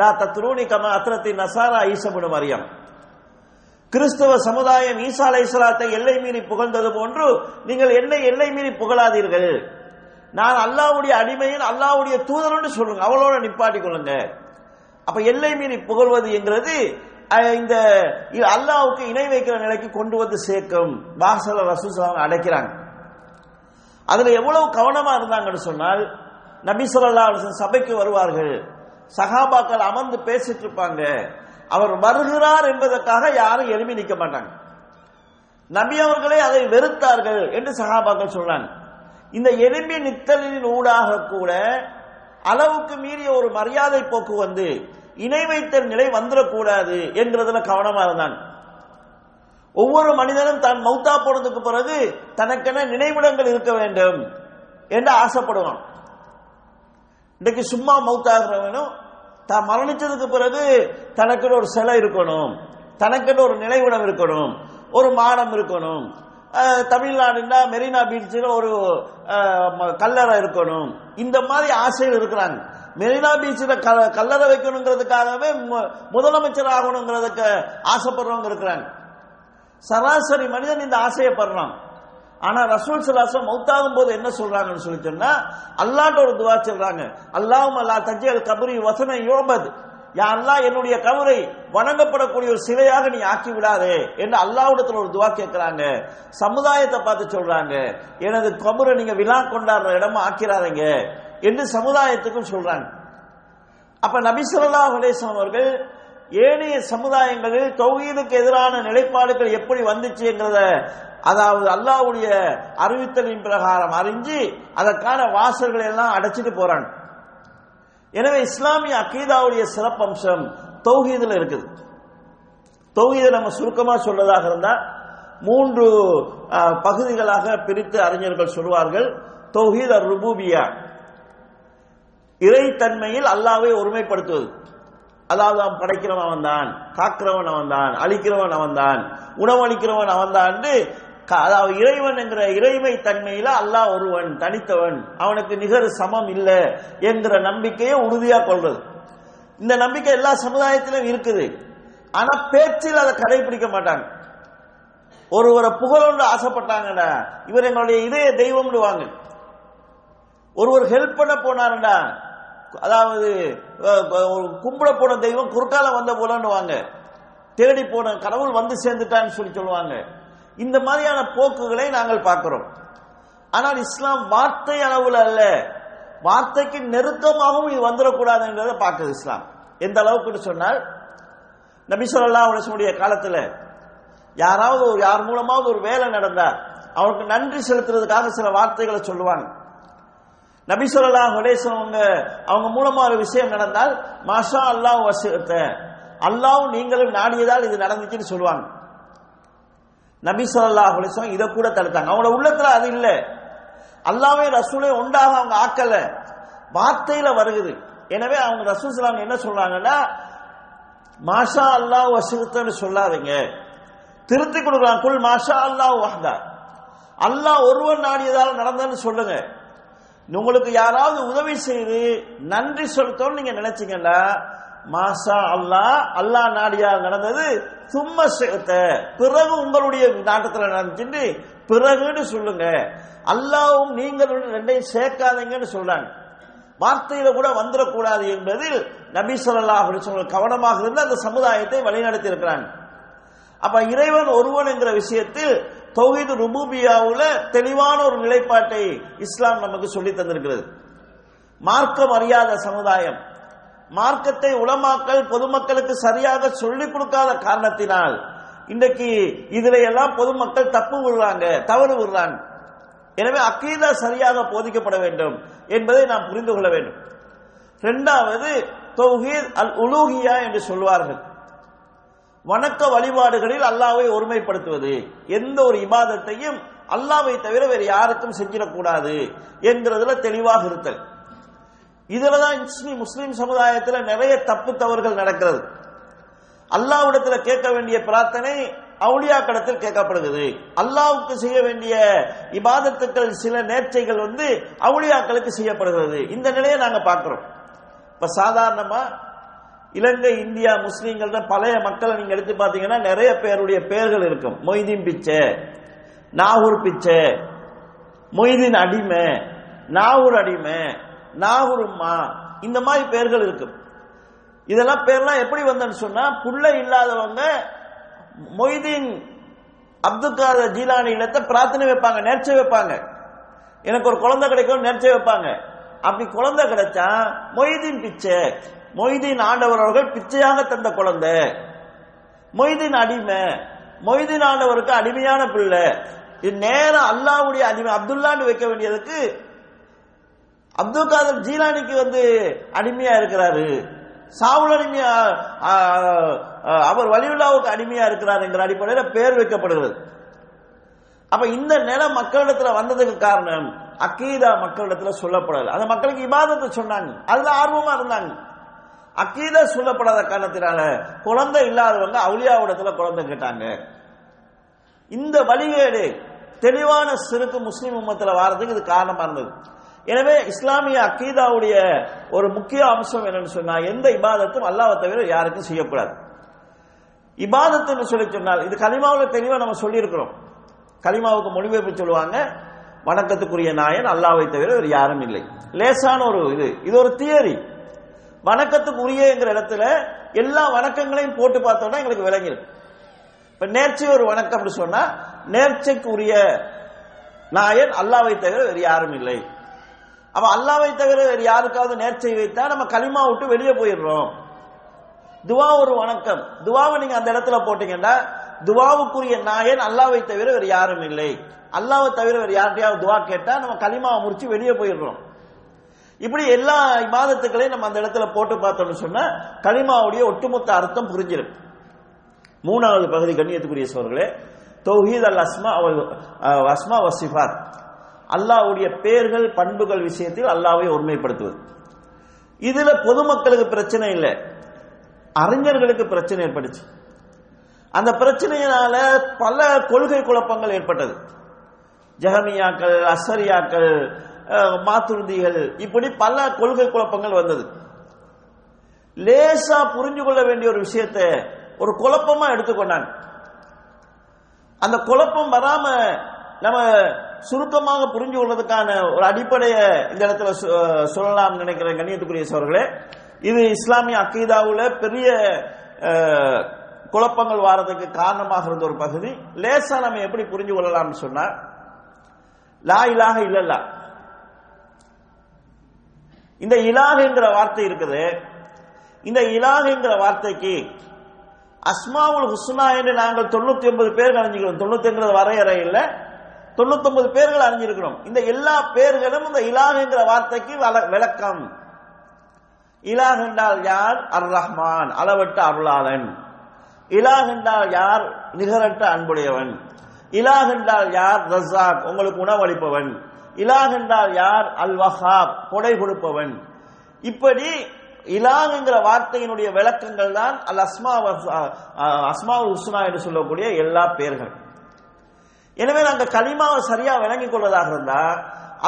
லா தத்ரூனி கம அத்ரத்தி நசாரா ஈசபுடு மரியம். கிறிஸ்தவ சமுதாயம் ஈசா அலை இஸ்லாத்தை எல்லை மீறி புகழ்ந்தது போன்று நீங்கள் என்னை எல்லை மீறி புகழாதீர்கள். நான் அல்லாவுடைய அடிமையின் அல்லாவுடைய தூதர்னு சொல்லுங்க அவளோட நிப்பாட்டிக் கொள்ளுங்க. அப்ப எல்லை மீறி புகழ்வது என்கிறது இந்த இ- இணை வைக்கிற நிலைக்கு கொண்டு வந்து சேர்க்கும் வாசல ரசூசலாம் அடைக்கிறாங்க. அதுல எவ்வளவு கவனமா இருந்தாங்கன்னு சொன்னால் நபி சொல்லா சபைக்கு வருவார்கள். சகாபாக்கள் அமர்ந்து பேசிட்டு இருப்பாங்க. அவர் வருகிறார் என்பதற்காக யாரும் எழுப்பி நிற்க மாட்டாங்க. நபி அவர்களே அதை வெறுத்தார்கள் என்று சகாபாக்கள் சொல்றாங்க. இந்த எலும்பி நித்தலின் ஊடாக கூட அளவுக்கு மீறிய ஒரு மரியாதை போக்கு வந்து இணை வைத்தல் நிலை வந்துடக்கூடாது என்கிறதுல கவனமா இருந்தான். ஒவ்வொரு மனிதனும் தான் மௌத்தா போனதுக்கு பிறகு தனக்கென நினைவிடங்கள் இருக்க வேண்டும் என்று ஆசைப்படுவான். இன்றைக்கு சும்மா மௌத்தாகிறவனும் தான் மரணிச்சதுக்கு பிறகு தனக்குன்னு ஒரு சிலை இருக்கணும் தனக்குன்னு ஒரு நினைவிடம் இருக்கணும் ஒரு மாடம் இருக்கணும் தமிழ்நாடுன்னா மெரினா பீச்சில் ஒரு கல்லறை இருக்கணும். இந்த மாதிரி ஆசைகள் இருக்கிறாங்க. மெரினா பீச்சில் கல்லறை வைக்கணுங்கிறதுக்காகவே மு- முதலமைச்சர் ஆகணுங்கிறதுக்கு ஆசைப்படுறவங்க இருக்கிறாங்க. சராசரி மனிதன் இந்த ஆசையை படுறான் ஆனா ரசூல் சலாசம் மௌத்தாகும் போது என்ன சொல்றாங்கன்னு சொல்லி சொன்னா அல்லாட்ட ஒரு துவா சொல்றாங்க. அல்லாஹும் அல்லா தஞ்சை கபரி வசன யோபது யா அல்லாஹ் என்னுடைய கவரை வணங்கப்படக்கூடிய ஒரு சிலையாக நீ ஆக்கி விடாதே என்று அல்லாவிடத்தில் ஒரு துவா கேட்கிறாங்க சமுதாயத்தை பார்த்து சொல்றாங்க. எனது கபரை நீங்க விழா கொண்டாடுற இடமா ஆக்கிறாதீங்க என்று சமுதாயத்துக்கும் சொல்றாங்க. அப்ப நபி ஸல்லல்லாஹு அவர்கள் ஏனைய சமுதாயங்களில் தொகுதிக்கு எதிரான நிலைப்பாடுகள் எப்படி வந்துச்சுங்கிறத அதாவது அல்லாஹ்வுடைய அறிவித்தலின் பிரகாரம் அறிஞ்சு அதற்கான வாசல்களை எல்லாம் அடைச்சிட்டு போறாங்க. எனவே இஸ்லாமிய அக்கீதாவுடைய சிறப்பம்சம் தௌஹீதில் இருக்குது. தௌஹீதை நம்ம சுருக்கமாக சொல்றதாக இருந்தால் மூன்று பகுதிகளாக பிரித்து அறிஞர்கள் சொல்வார்கள். தௌஹீத் அர் ருபூபியா இறைத்தன்மையில் அல்லாவை ஒருமைப்படுத்துவது. அதாவது அவன் படைக்கிறவன் அவன் தான் காக்கிறவன் அவன் தான் அழிக்கிறவன் அவன் தான் உணவளிக்கிறவன் அவன் தான் அதாவது இறைவன் என்கிற இறைமை தன்மையில அல்லாஹ் ஒருவன் தனித்தவன் அவனுக்கு நிகர் சமம் இல்லை என்கிற நம்பிக்கையை உறுதியா கொள்றது இந்த நம்பிக்கை எல்லா சமுதாயத்திலும் இருக்குது. ஆனா பேச்சில் அதை கடைபிடிக்க மாட்டாங்க. ஒருவரை புகழொன்று ஆசைப்பட்டாங்கடா இவர் எங்களுடைய இதய தெய்வம்னுவாங்க ஒருவர் ஹெல்ப் பண்ண போனாருடா அதாவது கும்பிட போன தெய்வம் குறுக்கால வந்த போலன்னுவாங்க. தேடி போன கடவுள் வந்து சேர்ந்துட்டான்னு சொல்லி சொல்லுவாங்க. இந்த மாதிரியான போக்குகளை நாங்கள் பார்க்கிறோம். ஆனால் இஸ்லாம் வார்த்தை அளவில் அல்ல. வார்த்தைக்கு நெருக்கமாகவும் இது வந்துடக்கூடாதுன்றதை பார்க்குது இஸ்லாம். எந்த அளவுக்குன்னு சொன்னால் நபி சொல்லா உடைய காலத்தில் யாராவது ஒரு யார் மூலமாவது ஒரு வேலை நடந்தால் அவருக்கு நன்றி செலுத்துறதுக்காக சில வார்த்தைகளை சொல்லுவாங்க. நபி சொல்லலா அவங்க அவங்க மூலமா ஒரு விஷயம் நடந்தால் மாஷா அல்லாஹ் வசித்த அல்லாவும் நீங்களும் நாடியதால் இது நடந்துச்சுன்னு சொல்லுவாங்க. நபி சொல்லா அலிஸ்லாம் இதை கூட தடுத்தாங்க. அவங்களோட உள்ளத்துல அது இல்லை. அல்லாவே ரசூலே உண்டாக அவங்க ஆக்கல. வார்த்தையில வருகுது. எனவே அவங்க ரசூல் சலாம் என்ன சொல்றாங்கன்னா மாஷா அல்லாஹ் வசித்தன்னு சொல்லாதீங்க. திருத்தி கொடுக்கலாம். குல் மாஷா அல்லாஹ் வஹ்தா. அல்லாஹ் ஒருவன் நாடியதால் நடந்தன்னு சொல்லுங்க. உங்களுக்கு யாராவது உதவி செய்து நன்றி செலுத்தோம்னு நீங்க நினைச்சீங்கல்ல மாஷா அல்லாஹ் அல்லாஹ் நாடியா நடந்தது சும்மா சேர்த்த பிறகு உங்களுடைய நாட்டத்தில் நடந்துட்டு பிறகுன்னு சொல்லுங்க. அல்லாவும் நீங்களும் ரெண்டையும் சேர்க்காதீங்கன்னு சொல்றாங்க. வார்த்தையில கூட வந்துடக்கூடாது என்பதில் நபி அப்படின்னு அலைஹி கவனமாக இருந்து அந்த சமுதாயத்தை வழிநடத்தி இருக்கிறாங்க. அப்ப இறைவன் ஒருவன் என்கிற விஷயத்தில் தௌஹீது ருபூபியாவுல தெளிவான ஒரு நிலைப்பாட்டை இஸ்லாம் நமக்கு சொல்லி தந்திருக்கிறது. மார்க்கம் அறியாத சமுதாயம். மார்க்கத்தை உளமாக்கல் பொதுமக்களுக்கு சரியாக சொல்லிக் கொடுக்காத காரணத்தினால் இன்றைக்கு இதுல எல்லாம் பொதுமக்கள் தப்பு விடுறாங்க தவறு விடுறாங்க. எனவே அக்கீதா சரியாக போதிக்கப்பட வேண்டும் என்பதை நாம் புரிந்து கொள்ள வேண்டும். இரண்டாவது தௌஹீத் அல் உலூகியா என்று சொல்வார்கள். வணக்க வழிபாடுகளில் அல்லாவை ஒருமைப்படுத்துவது. எந்த ஒரு இபாதத்தையும் அல்லாவை தவிர வேறு யாருக்கும் செஞ்சிடக்கூடாது என்கிறதுல தெளிவாக இருத்தல். இதுலதான் முஸ்லிம் முஸ்லீம் சமுதாயத்தில் நிறைய தப்பு தவறுகள் நடக்கிறது. அல்லாவிடத்துல கேட்க வேண்டிய பிரார்த்தனை அவுளியாக்களத்தில் கேட்கப்படுகிறது. அல்லாவுக்கு செய்ய வேண்டிய இபாதத்துக்கள் சில நேர்ச்சைகள் வந்து அவுளியாக்களுக்கு செய்யப்படுகிறது. இந்த நிலையை நாங்க பார்க்கிறோம். இப்ப சாதாரணமா இலங்கை இந்தியா முஸ்லீம்கள பழைய மக்களை நீங்க எடுத்து பார்த்தீங்கன்னா நிறைய பேருடைய பெயர்கள் இருக்கும். மொய்தீன் பிச்சை நாகூர் பிச்சை மொய்தீன் அடிமை நாகூர் அடிமை நாகூர் உம்மா இந்த மாதிரி பெயர்கள் இருக்கும். இதெல்லாம் பேர்லாம் எப்படி வந்தன்னு சொன்னா புள்ள இல்லாதவங்க மொய்தீன் அப்துல் காதர் ஜீலானி இடத்தை பிரார்த்தனை வைப்பாங்க நேர்ச்சி வைப்பாங்க. எனக்கு ஒரு குழந்தை கிடைக்கும் நேர்ச்சி வைப்பாங்க. அப்படி குழந்தை கிடைச்சா மொய்தீன் பிச்சை. மொய்தீன் ஆண்டவர் அவர்கள் பிச்சையாக தந்த குழந்தை. மொய்தீன் அடிமை. மொய்தீன் ஆண்டவருக்கு அடிமையான பிள்ளை. இது நேரம் அல்லாவுடைய அடிமை அப்துல்லான்னு வைக்க வேண்டியதுக்கு அப்துல் காதர் ஜீலானிக்கு வந்து அடிமையா இருக்கிறாரு. சாவுல் அடிமையா அவர் வலியுல்லாவுக்கு அடிமையா இருக்கிறார் என்கிற அடிப்படையில் பெயர் வைக்கப்படுகிறது. அப்ப இந்த நிலை மக்களிடத்துல வந்ததுக்கு காரணம் அக்கீதா மக்களிடத்துல சொல்லப்படல. அந்த மக்களுக்கு இபாதத்தை சொன்னாங்க. அதுல ஆர்வமா இருந்தாங்க. அக்கீதா சொல்லப்படாத காரணத்தினால குழந்தை இல்லாதவங்க அவுளியாவிடத்துல குழந்தை கேட்டாங்க. இந்த வழிகேடு தெளிவான சிறுக்கு முஸ்லீம் உம்மத்தில் வாரதுக்கு இது காரணமா இருந்தது. எனவே இஸ்லாமிய அக்கீதாவுடைய ஒரு முக்கிய அம்சம் என்னன்னு சொன்னா எந்த இபாதத்தும் அல்லாவை தவிர யாருக்கும் செய்யக்கூடாது. இபாதத்துன்னு சொல்லி சொன்னால் இது கலிமாவில் தெளிவாக நம்ம சொல்லியிருக்கிறோம். கலிமாவுக்கு மொழிபெயர்ப்பு சொல்லுவாங்க வணக்கத்துக்குரிய நாயன் அல்லாவை தவிர வேறு யாரும் இல்லை. லேசான ஒரு இது இது ஒரு தியரி. வணக்கத்துக்கு உரியங்கிற இடத்துல எல்லா வணக்கங்களையும் போட்டு பார்த்தோம்னா எங்களுக்கு விளங்கிடும். இப்ப நேர்ச்சை ஒரு வணக்கம் அப்படி சொன்னா நேர்ச்சைக்குரிய நாயன் அல்லாவை தவிர வேறு யாரும் இல்லை. அவ அல்லாவை தவிர வேறு யாருக்காவது நேர்ச்சை வைத்தா நம்ம களிமா விட்டு வெளியே போயிடுறோம். துவா ஒரு வணக்கம். துவாவை நீங்க அந்த இடத்துல போட்டீங்கன்னா துவாவுக்குரிய நாயன் அல்லாவை தவிர வேறு யாரும் இல்லை. அல்லாவை தவிர வேறு யார்கிட்டயாவது துவா கேட்டா நம்ம களிமாவை முடிச்சு வெளியே போயிடுறோம். இப்படி எல்லா இபாதத்துக்களையும் நம்ம அந்த இடத்துல போட்டு பார்த்தோம்னு சொன்னா கனிமாவுடைய ஒட்டுமொத்த அர்த்தம் புரிஞ்சிடும். மூணாவது பகுதி கண்ணியத்துக்குரிய சோர்களே தௌஹீத் அல் அஸ்மா அஸ்மா வசிஃபாத் அல்லாஹ்வுடைய பெயர்கள் பண்புகள் விஷயத்தில் அல்லாவை ஒருமைப்படுத்துவது. இதுல பொதுமக்களுக்கு பிரச்சனை இல்லை. அறிஞர்களுக்கு பிரச்சனை ஏற்பட்டுச்சு. அந்த பிரச்சனையினால பல கொள்கை குழப்பங்கள் ஏற்பட்டது. ஜஹமியாக்கள் அசரியாக்கள் மாத்துருதிகள். இப்படி பல கொள்கை குழப்பங்கள் வந்தது. லேசா புரிஞ்சு கொள்ள வேண்டிய ஒரு விஷயத்தை ஒரு குழப்பமா எடுத்துக்கொண்டாங்க அந்த குழப்பம் வராம நம்ம சுருக்கமாக புரிஞ்சு கொள்வதற்கான ஒரு அடிப்படையை இந்த இடத்துல சொ- சொல்லலாம் நினைக்கிற கண்ணியத்துக்குரிய சோர்களே. இது இஸ்லாமிய அக்கீதாவில் பெரிய குழப்பங்கள் வாரதுக்கு காரணமாக இருந்த ஒரு பகுதி. லேசா நம்ம எப்படி புரிஞ்சு கொள்ளலாம்னு சொன்னா லா இலாக இல்லல்லா. இந்த இலாகுங்கிற வார்த்தை இருக்குது. இந்த இலாகுங்கிற வார்த்தைக்கு அஸ்மாவுல் ஹுஸ்னா என்று நாங்கள் தொண்ணூத்தி ஒன்பது பேர்கள் அறிஞ்சிக்கிறோம். தொண்ணூத்தி ஒன்பது வரையறை இல்லை. தொண்ணூத்தி ஒன்பது பேர்கள் அறிஞ்சிருக்கிறோம். இந்த எல்லா பேர்களும் இந்த இலாகுங்கிற வார்த்தைக்கு விளக்கம். இலாஹ் என்றால் யார்? அர் ரஹ்மான் அளவட்ட அருளாளன். இலாஹ் என்றால் யார்? நிகரற்ற அன்புடையவன். இலாஹ் என்றால் யார்? ரசாக் உங்களுக்கு உணவளிப்பவன். இலாஹ் என்றால் யார்? அல் வஹாப் கொடை கொடுப்பவன். இப்படி இலாஹ்ங்கிற வார்த்தையினுடைய விளக்கங்கள் தான் அல் அஸ்மா அஸ்மா உஸ்னா என்று சொல்லக்கூடிய எல்லா பெயர்கள் எனவே நாங்கள் கலிமாவை சரியா விளங்கிக் கொள்வதாக இருந்தா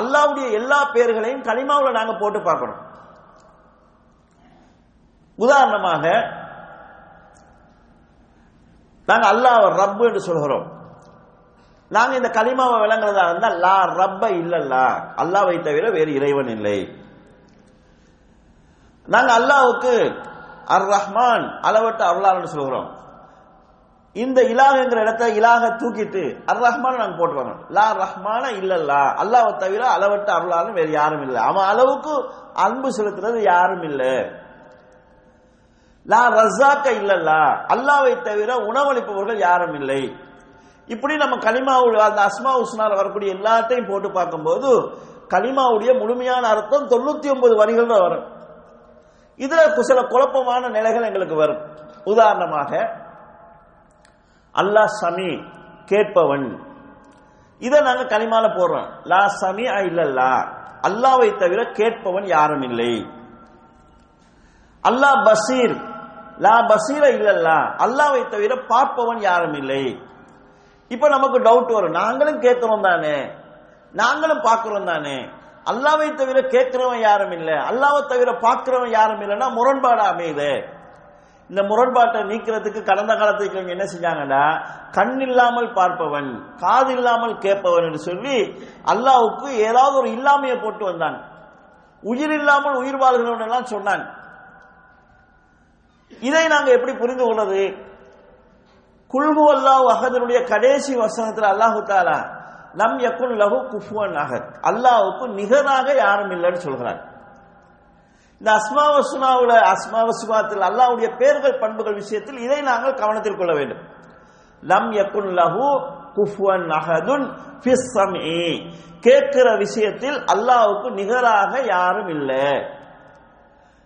அல்லாவுடைய எல்லா பெயர்களையும் கலிமாவுல நாங்கள் போட்டு பார்க்கணும். உதாரணமாக நாங்கள் அல்லாஹ் ரப்பு என்று சொல்கிறோம். நாங்க இந்த கலிமாவை விளங்குறதா இருந்தா லா ரப்ப இல்லல்லா. அல்லாவை தவிர வேறு இறைவன் இல்லை. நாங்க அல்லாவுக்கு அர் ரஹ்மான் அளவட்ட அருளாளன்னு சொல்கிறோம் இந்த இலாகங்கிற இடத்த இலாக தூக்கிட்டு அர் ரஹ்மான நாங்க போட்டுருவாங்க லா ரஹ்மான இல்லல்லா. அல்லாவை தவிர அளவட்ட அருளாளன் வேறு யாரும் இல்லை. அவன் அளவுக்கு அன்பு செலுத்துறது யாரும் இல்லை. லா ரசாக்க இல்லல்லா. அல்லாவை தவிர உணவளிப்பவர்கள் யாரும் இல்லை. இப்படி நம்ம கலிமாவுடைய அந்த அஸ்மா உஸ்னால வரக்கூடிய எல்லாத்தையும் போட்டு பார்க்கும்போது கலிமாவுடைய முழுமையான அர்த்தம் தொண்ணூத்தி ஒன்பது வரிகள் தான் வரும். இதுல சில குழப்பமான நிலைகள் எங்களுக்கு வரும். உதாரணமாக அல்லாஹ் சமி கேட்பவன். இதை நாங்க கலிமால போடுறோம். லா சமி இல்லல்லா. அல்லாவை தவிர கேட்பவன் யாரும் இல்லை. அல்லாஹ் பசீர். லா பசீர இல்லல்லா. அல்லாவை தவிர பார்ப்பவன் யாரும் இல்லை. இப்ப நமக்கு டவுட் வரும். நாங்களும் கேட்கிறோம் தானே? நாங்களும் பார்க்கிறோம் தானே? அல்லாவை தவிர கேட்கிறவன் யாரும் இல்லை. அல்லாவை தவிர பார்க்கிறவன் யாரும் இல்லைன்னா முரண்பாடு அமையுது. இந்த முரண்பாட்டை நீக்கிறதுக்கு கடந்த காலத்துக்கு என்ன செஞ்சாங்கன்னா கண் இல்லாமல் பார்ப்பவன் காது இல்லாமல் கேட்பவன் என்று சொல்லி அல்லாவுக்கு ஏதாவது ஒரு இல்லாமையை போட்டு வந்தான். உயிர் இல்லாமல் உயிர் வாழ்கிறவன் எல்லாம் சொன்னான். இதை நாங்க எப்படி புரிந்து கொள்வது? குல்பு அல்லாஹ் அகதனுடைய கடைசி வசனத்தில் அல்லாஹு தாலா லம் யக்குன் லஹு குஃபுவன் அஹத் அல்லாஹுக்கு நிகராக யாரும் இல்லைன்னு சொல்கிறார் இந்த அஸ்மா வசுனாவுல அஸ்மா வசுமாத்தில் பேர்கள் பண்புகள் விஷயத்தில் இதை நாங்கள் கவனத்தில் கொள்ள வேண்டும். லம் யக்குன் லஹு குஃபுவன் அஹதுன் கேட்கிற விஷயத்தில் அல்லாவுக்கு நிகராக யாரும் இல்லை.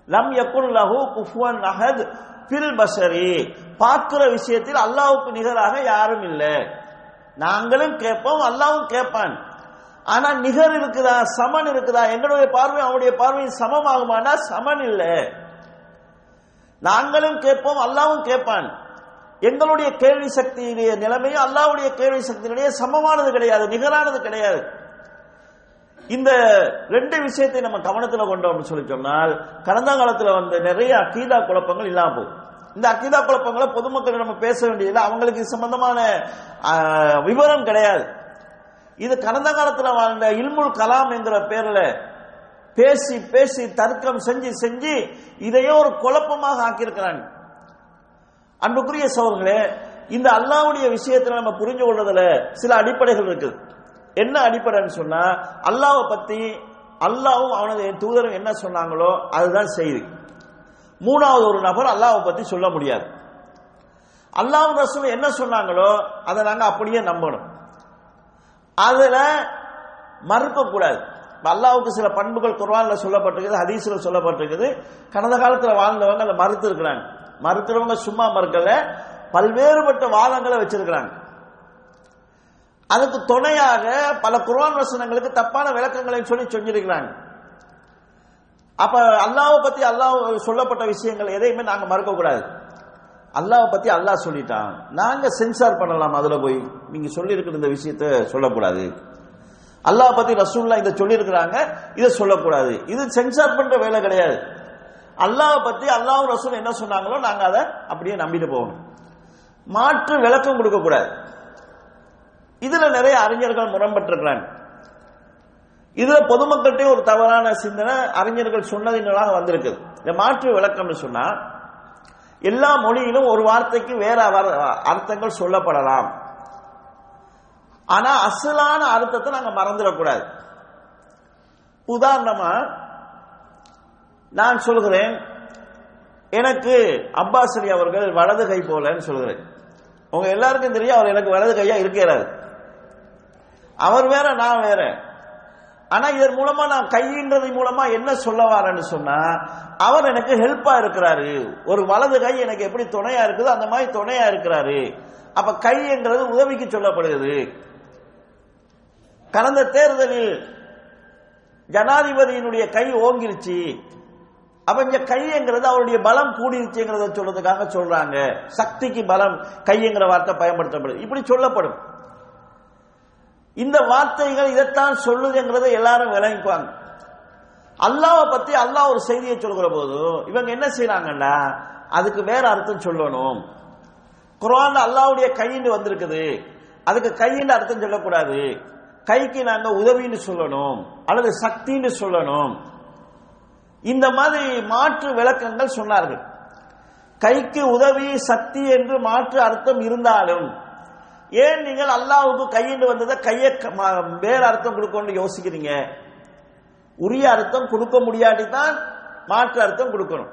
லம் யக்குன் லஹு குஃபுவன் அஹத் பில் பசரி பார்க்கிற விஷயத்தில் அல்லாவுக்கு நிகராக யாரும் இல்லை. நாங்களும் கேட்போம் அல்லாவும் கேட்பான். ஆனா நிகர் இருக்குதா சமன் இருக்குதா எங்களுடைய பார்வை அவனுடைய பார்வையும் சமமாகுமானா சமன் இல்லை. நாங்களும் கேட்போம் அல்லாவும் கேட்பான். எங்களுடைய கேள்வி சக்தியுடைய நிலைமையும் அல்லாவுடைய கேள்வி சக்தியினுடைய சமமானது கிடையாது நிகரானது கிடையாது. இந்த ரெண்டு விஷயத்தை நம்ம கவனத்துல கொண்டோம்னு சொல்லி சொன்னால் கடந்த காலத்துல வந்த நிறைய அக்கீதா குழப்பங்கள் இல்லாம போகும் இந்த அக்கீதா குழப்பங்களை பொதுமக்கள் நம்ம பேச வேண்டியதில்லை. அவங்களுக்கு இது சம்பந்தமான விவரம் கிடையாது. இது கடந்த காலத்துல வாழ்ந்த இல்முல் கலாம் என்கிற பேர்ல பேசி பேசி தர்க்கம் செஞ்சு செஞ்சு இதையே ஒரு குழப்பமாக ஆக்கியிருக்கிறாங்க. அன்புக்குரிய சோழர்களே இந்த அல்லாவுடைய விஷயத்துல நம்ம புரிஞ்சு கொள்றதுல சில அடிப்படைகள் இருக்குது. என்ன அடிப்படைன்னு சொன்னா அல்லாஹ்வை பத்தி அல்லாவும் அவனது தூதரும் என்ன சொன்னாங்களோ அதுதான் செய்தி. மூணாவது ஒரு நபர் அல்லாவை பத்தி சொல்ல முடியாது. அல்லாஹ் ரசூல் என்ன சொன்னாங்களோ அதை நாங்க அப்படியே நம்பணும். அதுல மறுக்க கூடாது. அல்லாவுக்கு சில பண்புகள் குர்வான்ல சொல்லப்பட்டிருக்குது ஹதீஸ்ல சொல்லப்பட்டிருக்குது. கடந்த காலத்துல வாழ்ந்தவங்க அதை மறுத்து இருக்கிறாங்க மறுக்கிறவங்க சும்மா மறுக்கல. பல்வேறுபட்ட வாதங்களை வச்சிருக்கிறாங்க. அதுக்கு துணையாக பல குர்வான் வசனங்களுக்கு தப்பான விளக்கங்களை சொல்லி சொல்லியிருக்கிறாங்க அப்ப அல்லாவை பத்தி அல்லாஹ் சொல்லப்பட்ட விஷயங்கள் எதையுமே நாங்க மறக்க கூடாது அல்லாவை பத்தி அல்லாஹ் சொல்லிட்டான். நாங்க சென்சார் பண்ணலாம் அதுல போய். நீங்க சொல்லியிருக்கிற இந்த விஷயத்த சொல்லக்கூடாது. அல்லாஹ் பத்தி ரசூல்லா இதை சொல்லியிருக்கிறாங்க இதை சொல்லக்கூடாது. இது சென்சார் பண்ற வேலை கிடையாது. அல்லாஹ் பத்தி அல்லாஹ் ரசூல் என்ன சொன்னாங்களோ நாங்க அதை அப்படியே நம்பிட்டு போகணும். மாற்று விளக்கம் கொடுக்க கூடாது இதுல நிறைய அறிஞர்கள் முரண்பட்டிருக்கிறாங்க. இதுல பொதுமக்கள்கிட்ட ஒரு தவறான சிந்தனை அறிஞர்கள் சொன்னதினால வந்திருக்குது இந்த மாற்று விளக்கம்னு சொன்னா எல்லா மொழியிலும் ஒரு வார்த்தைக்கு வேற வர- அர்த்தங்கள் சொல்லப்படலாம். ஆனா அசலான அர்த்தத்தை நாங்க மறந்துடக்கூடாது. உதாரணமா நான் சொல்கிறேன் எனக்கு அப்பாஸ் அலி அவர்கள் வலது கை போலன்னு சொல்கிறேன். உங்க எல்லாருக்கும் தெரியும் அவர் எனக்கு வலது கையா இருக்கிறாரு. அவர் வேற நான் வேற. ஆனா இதன் மூலமா நான் கையின்றது மூலமா என்ன சொல்ல வரேன்னு சொன்னா அவர் எனக்கு ஹெல்ப்பா இருக்கிறாரு. ஒரு வலது கை எனக்கு எப்படி துணையா இருக்குதோ அந்த மாதிரி துணையா இருக்கிறாரு. அப்ப கை என்றது உதவிக்கு சொல்லப்படுகிறது. கடந்த தேர்தலில் ஜனாதிபதியினுடைய கை ஓங்கிருச்சு. அப்ப இங்க கைங்கிறது அவருடைய பலம் கூடிருச்சுங்கிறத சொல்றதுக்காக சொல்றாங்க. சக்திக்கு பலம் கைங்கிற வார்த்தை பயன்படுத்தப்படுது. இப்படி சொல்லப்படும். இந்த வார்த்தைகள் இதைத்தான் சொல்லுதுங்கிறத எல்லாரும் விளங்கிக்குவாங்க. அல்லாவை பத்தி அல்லாஹ் ஒரு செய்தியை சொல்கிற போது இவங்க என்ன செய்யறாங்கன்னா அதுக்கு வேற அர்த்தம் சொல்லணும். குரான் அல்லாவுடைய கையின்னு வந்திருக்குது. அதுக்கு கையின்னு அர்த்தம் சொல்லக்கூடாது. கைக்கு நாங்க உதவின்னு சொல்லணும் அல்லது சக்தின்னு சொல்லணும். இந்த மாதிரி மாற்று விளக்கங்கள் சொன்னார்கள். கைக்கு உதவி சக்தி என்று மாற்று அர்த்தம் இருந்தாலும் ஏன் நீங்கள் அல்லாவுக்கு கையிட்டு வந்ததை கையை க- வேற அர்த்தம் கொடுக்கணும்னு யோசிக்கிறீங்க? உரிய அர்த்தம் கொடுக்க முடியாட்டி தான் மாற்று அர்த்தம் கொடுக்கணும்.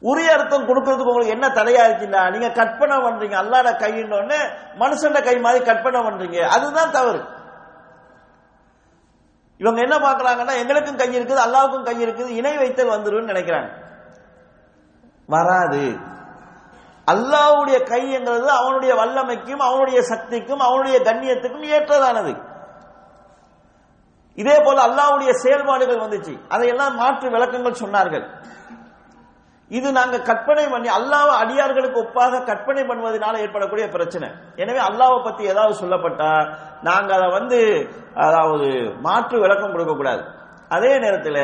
உரிய அர்த்தம் கொடுக்கறதுக்கு உங்களுக்கு என்ன தடையா இருக்குன்னா நீங்க கற்பனை பண்றீங்க அல்லாட கையின்னு மனுஷன் கை மாதிரி கற்பனை பண்றீங்க. அதுதான் தவறு. இவங்க என்ன பாக்குறாங்கன்னா எங்களுக்கும் கை இருக்குது அல்லாவுக்கும் கை இருக்குது இணை வைத்தல் வந்துடும் நினைக்கிறாங்க. வராது. அல்லாஹ்வுடைய கை என்றது அவனுடைய வல்லமைக்கும் அவனுடைய சக்திக்கும் அவனுடைய கண்ணியத்துக்கும் ஏற்றதானது. இதே போல அல்லாவுடைய செயல்பாடுகள் வந்துச்சு. அதையெல்லாம் மாற்று விளக்கங்கள் சொன்னார்கள். இது நாங்க கற்பனை பண்ணி அல்லாஹ் அடியார்களுக்கு ஒப்பாக கற்பனை பண்ணுவதனால ஏற்படக்கூடிய பிரச்சனை. எனவே அல்லாவை பத்தி ஏதாவது சொல்லப்பட்டா நாங்க அதை வந்து அதாவது மாற்று விளக்கம் கொடுக்க கூடாது அதே நேரத்தில்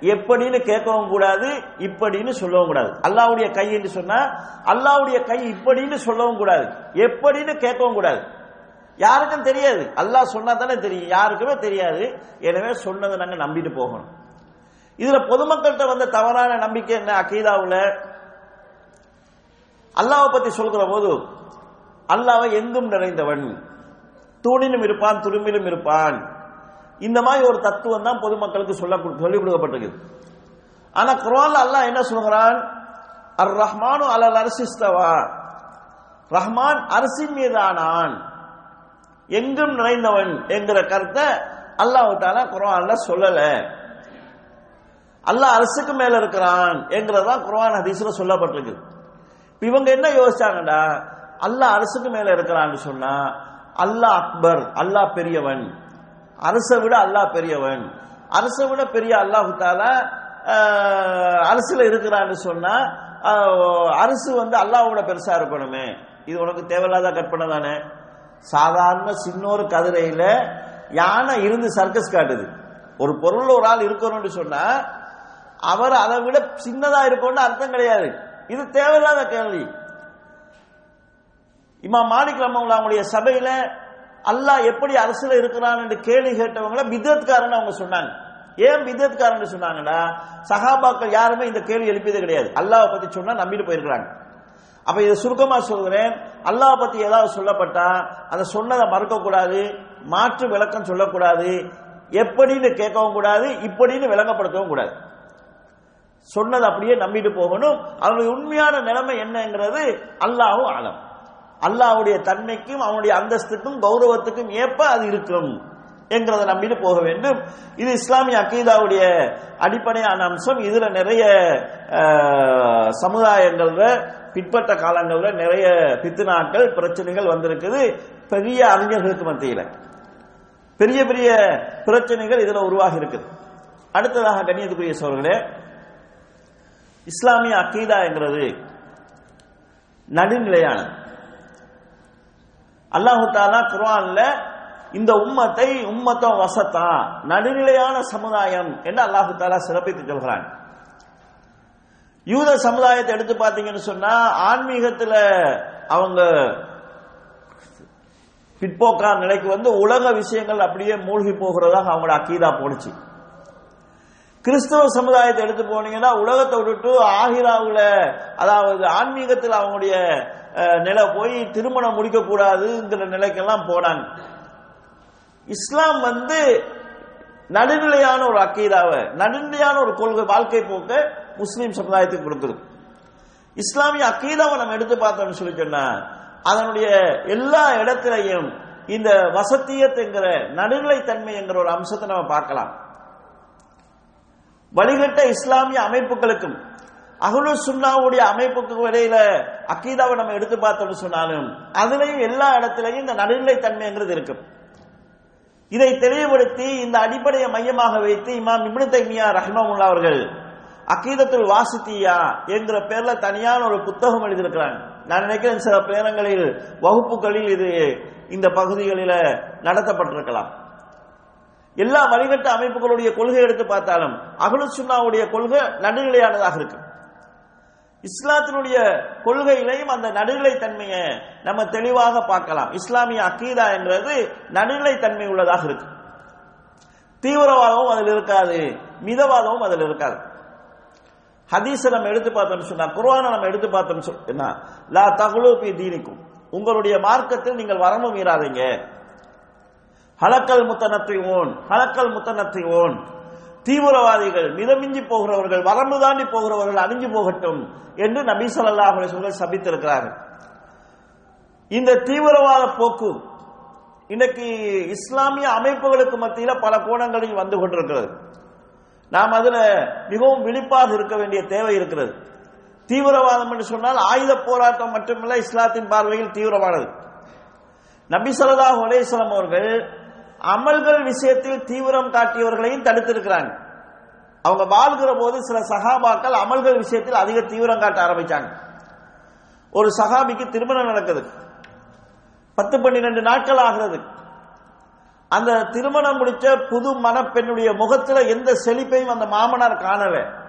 எப்படின்னு கேட்கவும் கூடாது இப்படின்னு சொல்லவும் கூடாது. அல்லாவுடைய கை என்று சொன்னா அல்லாவுடைய கை இப்படின்னு சொல்லவும் கூடாது. எப்படின்னு கேட்கவும் கூடாது. யாருக்கும் தெரியாது. அல்லாஹ் சொன்னா தானே தெரியும். யாருக்குமே தெரியாது. எனவே சொன்னதை நாங்கள் நம்பிட்டு போகணும். இதுல பொதுமக்கள்கிட்ட வந்த தவறான நம்பிக்கை என்ன? அகீதாவுல அல்லாவை பத்தி சொல்கிற போது அல்லாவை எங்கும் நிறைந்தவன். தூணிலும் இருப்பான் துரும்பிலும் இருப்பான். இந்த மாதிரி ஒரு தத்துவம் தான் பொதுமக்களுக்கு சொல்ல சொல்லிக் கொடுக்கப்பட்டிருக்குது. ஆனா குர்ஆன்ல அல்லாஹ் என்ன சொல்கிறான்? அர் ரஹ்மானு அலல் அரிசிஸ்தவா ரஹ்மான் அரிசின் மீதானான் எங்கும் நிறைந்தவன் என்கிற கருத்தை அல்லாஹ் தாலா குரான்ல சொல்லல. அல்லாஹ் அரசுக்கு மேல இருக்கிறான் என்கிறதா குரான் ஹதீஸ்ல சொல்லப்பட்டிருக்கு. இவங்க என்ன யோசிச்சாங்கடா? அல்லாஹ் அரசுக்கு மேல இருக்கிறான்னு சொன்னா அல்லாஹ் அக்பர் அல்லாஹ் பெரியவன் அரசை விட அல்லாஹ் பெரியவன். அரசை விட பெரிய அல்லாஹு தாலா அரசுல இருக்கிறான்னு சொன்னா அரசு வந்து அல்லாஹோட பெருசா இருக்கணுமே. இது உனக்கு தேவையில்லாத கற்பனை தானே? சாதாரண சின்னொரு கதிரையில யானை இருந்து சர்க்கஸ் காட்டுது. ஒரு பொருள் ஒரு ஆள் இருக்கணும்னு சொன்னா அவர் அதை விட சின்னதா இருக்கும்னு அர்த்தம் கிடையாது. இது தேவையில்லாத கேள்வி. இம்மா மாலிக் அவங்களுடைய சபையில அல்லாஹ் எப்படி அரசுல இருக்கிறான் என்று கேள்வி கேட்டவங்கள பிதத்காரன் அவங்க சொன்னாங்க. ஏன் பிதத்காரன் சொன்னாங்கன்னா சகாபாக்கள் யாருமே இந்த கேள்வி எழுப்பியது கிடையாது. அல்லாஹ் பத்தி சொன்னா நம்பிட்டு போயிருக்கிறாங்க. அப்ப இதை சுருக்கமா சொல்கிறேன் அல்லாஹ் பத்தி ஏதாவது சொல்லப்பட்டா அதை சொன்னதை மறுக்க கூடாது மாற்று விளக்கம் சொல்லக்கூடாது எப்படின்னு கேட்கவும் கூடாது இப்படின்னு விளங்கப்படுத்தவும் கூடாது. சொன்னது அப்படியே நம்பிட்டு போகணும். அவனுடைய உண்மையான நிலைமை என்னங்கிறது அல்லாஹும் ஆலம். அல்லாவுடைய தன்மைக்கும் அவனுடைய அந்தஸ்துக்கும் கௌரவத்துக்கும் ஏற்ப அது இருக்கும் என்கிறத நம்பிட்டு போக வேண்டும். இது இஸ்லாமிய அக்கீதாவுடைய அடிப்படையான அம்சம். இதுல நிறைய சமுதாயங்கள்ல பிற்பட்ட காலங்களில் நிறைய பித்துனாக்கள் பிரச்சனைகள் வந்திருக்குது. பெரிய அறிஞர்களுக்கு மத்தியில். பெரிய பெரிய பிரச்சனைகள் இதில் உருவாகி இருக்குது. அடுத்ததாக கண்ணியத்துக்குரிய சோழர்களே இஸ்லாமிய அக்கீதா என்கிறது நடுநிலையானது. அல்லாஹு தாலா குர்ஆன்ல இந்த உம்மத்தை உம்மத்தம் வசத்தா நடுநிலையான சமுதாயம் என்று அல்லாஹு தாலா சிறப்பித்து சொல்கிறான். யூத சமுதாயத்தை எடுத்து பார்த்தீங்கன்னு சொன்னா ஆன்மீகத்துல அவங்க பிற்போக்கா நிலைக்கு வந்து உலக விஷயங்கள் அப்படியே மூழ்கி போகிறதாக அவங்களோட அக்கீதா போனுச்சு கிறிஸ்தவ சமுதாயத்தை எடுத்து போனீங்கன்னா உலகத்தை விட்டுட்டு ஆகிராவுல அதாவது ஆன்மீகத்தில் அவங்களுடைய நிலை போய் திருமணம் முடிக்கக்கூடாதுங்கிற நிலைக்கெல்லாம் போனாங்க. இஸ்லாம் வந்து நடுநிலையான ஒரு அக்கீதாவை நடுநிலையான ஒரு கொள்கை வாழ்க்கை போக்க முஸ்லீம் சமுதாயத்துக்கு கொடுத்துருக்கு இஸ்லாமிய அக்கீதாவை நம்ம எடுத்து பார்த்தோம்னு சொல்லி சொன்னா அதனுடைய எல்லா இடத்திலையும் இந்த வசத்தியத்துங்கிற நடுநிலைத்தன்மை என்கிற ஒரு அம்சத்தை நம்ம பார்க்கலாம். வழிகட்ட இஸ்லாமிய அமைப்புகளுக்கும் அகுலு சுண்ணாவுடைய அமைப்புக்கு இடையில அக்கீதாவை நம்ம எடுத்து பார்த்தோம்னு சொன்னாலும் அதுலயும் எல்லா இடத்திலையும் இந்த நடுநிலைத்தன்மைங்கிறது இருக்கும். இதை தெளிவுபடுத்தி இந்த அடிப்படையை மையமாக வைத்து இமாம் இப்னு தைமியா ரஹ்மமுல்லா அவர்கள் அக்கீதத்துள் வாசித்தியா என்கிற பேர்ல தனியான ஒரு புத்தகம் எழுதியிருக்கிறாங்க. நான் நினைக்கிறேன் சில பேரங்களில் வகுப்புகளில் இது இந்த பகுதிகளில் நடத்தப்பட்டிருக்கலாம். எல்லா வழிகட்ட அமைப்புகளுடைய கொள்கை எடுத்து பார்த்தாலும் அகலு சுன்னாவுடைய கொள்கை நடுநிலையானதாக இருக்கு. இஸ்லாத்தினுடைய கொள்கையிலையும் அந்த நடுநிலை தன்மையை நம்ம தெளிவாக பார்க்கலாம். இஸ்லாமிய அக்கீதா என்றது நடுநிலை தன்மை உள்ளதாக இருக்கு. தீவிரவாதமும் அதில் இருக்காது மிதவாதமும் அதில் இருக்காது. ஹதீஸை நம்ம எடுத்து பார்த்தோம்னு சொன்னா குர்ஆனை நம்ம எடுத்து பார்த்தோம்னு சொன்னா லா தகுலு பி தீனிக்கும். உங்களுடைய மார்க்கத்தில் நீங்கள் வரம்பு மீறாதீங்க. ஹலக்கல் முத்தனத்தைவோன் ஹலக்கல் முத்தனத்தைவோன் தீவிரவாதிகள் மிதமிஞ்சி போகிறவர்கள் வரம்பு தாண்டி போகிறவர்கள் அழிஞ்சு போகட்டும் என்று நபி சொல்லா அலைஹி சபித்திருக்கிறார்கள். இந்த தீவிரவாத போக்கு இன்னைக்கு இஸ்லாமிய அமைப்புகளுக்கு மத்தியில் பல கோணங்களில் வந்து கொண்டிருக்கிறது. நாம் அதுல மிகவும் விழிப்பாக இருக்க வேண்டிய தேவை இருக்கிறது. தீவிரவாதம் என்று சொன்னால் ஆயுத போராட்டம் மட்டுமல்ல இஸ்லாத்தின் பார்வையில் தீவிரமானது. நபி ஸல்லல்லாஹு அலைஹி அவர்கள் அமல்கள் விஷயத்தில் தீவிரம் காட்டியவர்களையும் தடுத்திருக்கிறாங்க. அவங்க வாழ்கிற போது சில சகாபாக்கள் அமல்கள் விஷயத்தில் அதிக தீவிரம் காட்ட ஆரம்பிச்சாங்க. ஒரு சகாபிக்கு திருமணம் நடக்குது. பத்து பன்னிரண்டு நாட்கள் ஆகிறது. அந்த திருமணம் முடிச்ச புது மணப்பெண்ணுடைய முகத்துல எந்த செழிப்பையும் அந்த மாமனார் காணல.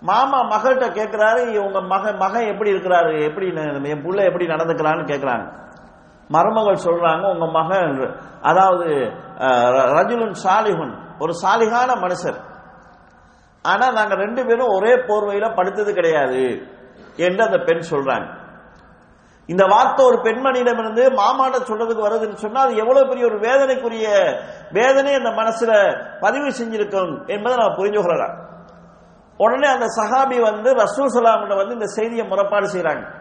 மாமா மகள்கிட்ட கேட்கிறாரு உங்க மக மகன் எப்படி இருக்கிறாரு எப்படி என் புள்ள எப்படி நடந்துக்கிறான்னு கேட்கிறாங்க மருமகள் சொல்றாங்க உங்க மகன் அதாவது ர- ரஜுலுன் சாலிஹுன் ஒரு சாலிகான மனுஷர். ஆனா நாங்க ரெண்டு பேரும் ஒரே போர்வையில படுத்தது கிடையாது என்று அந்த பெண் சொல்றாங்க. இந்த வார்த்தை ஒரு பெண்மணியிடமிருந்து மாமாட்ட சொல்றதுக்கு வருதுன்னு சொன்னா அது எவ்வளவு பெரிய ஒரு வேதனைக்குரிய வேதனை அந்த மனசுல பதிவு செஞ்சிருக்கும் என்பதை நான் புரிஞ்சு கொள்ளலாம். உடனே அந்த சஹாபி வந்து ரசூல் சலாமிட்ட வந்து இந்த செய்தியை முறைப்பாடு செய்யறாங்க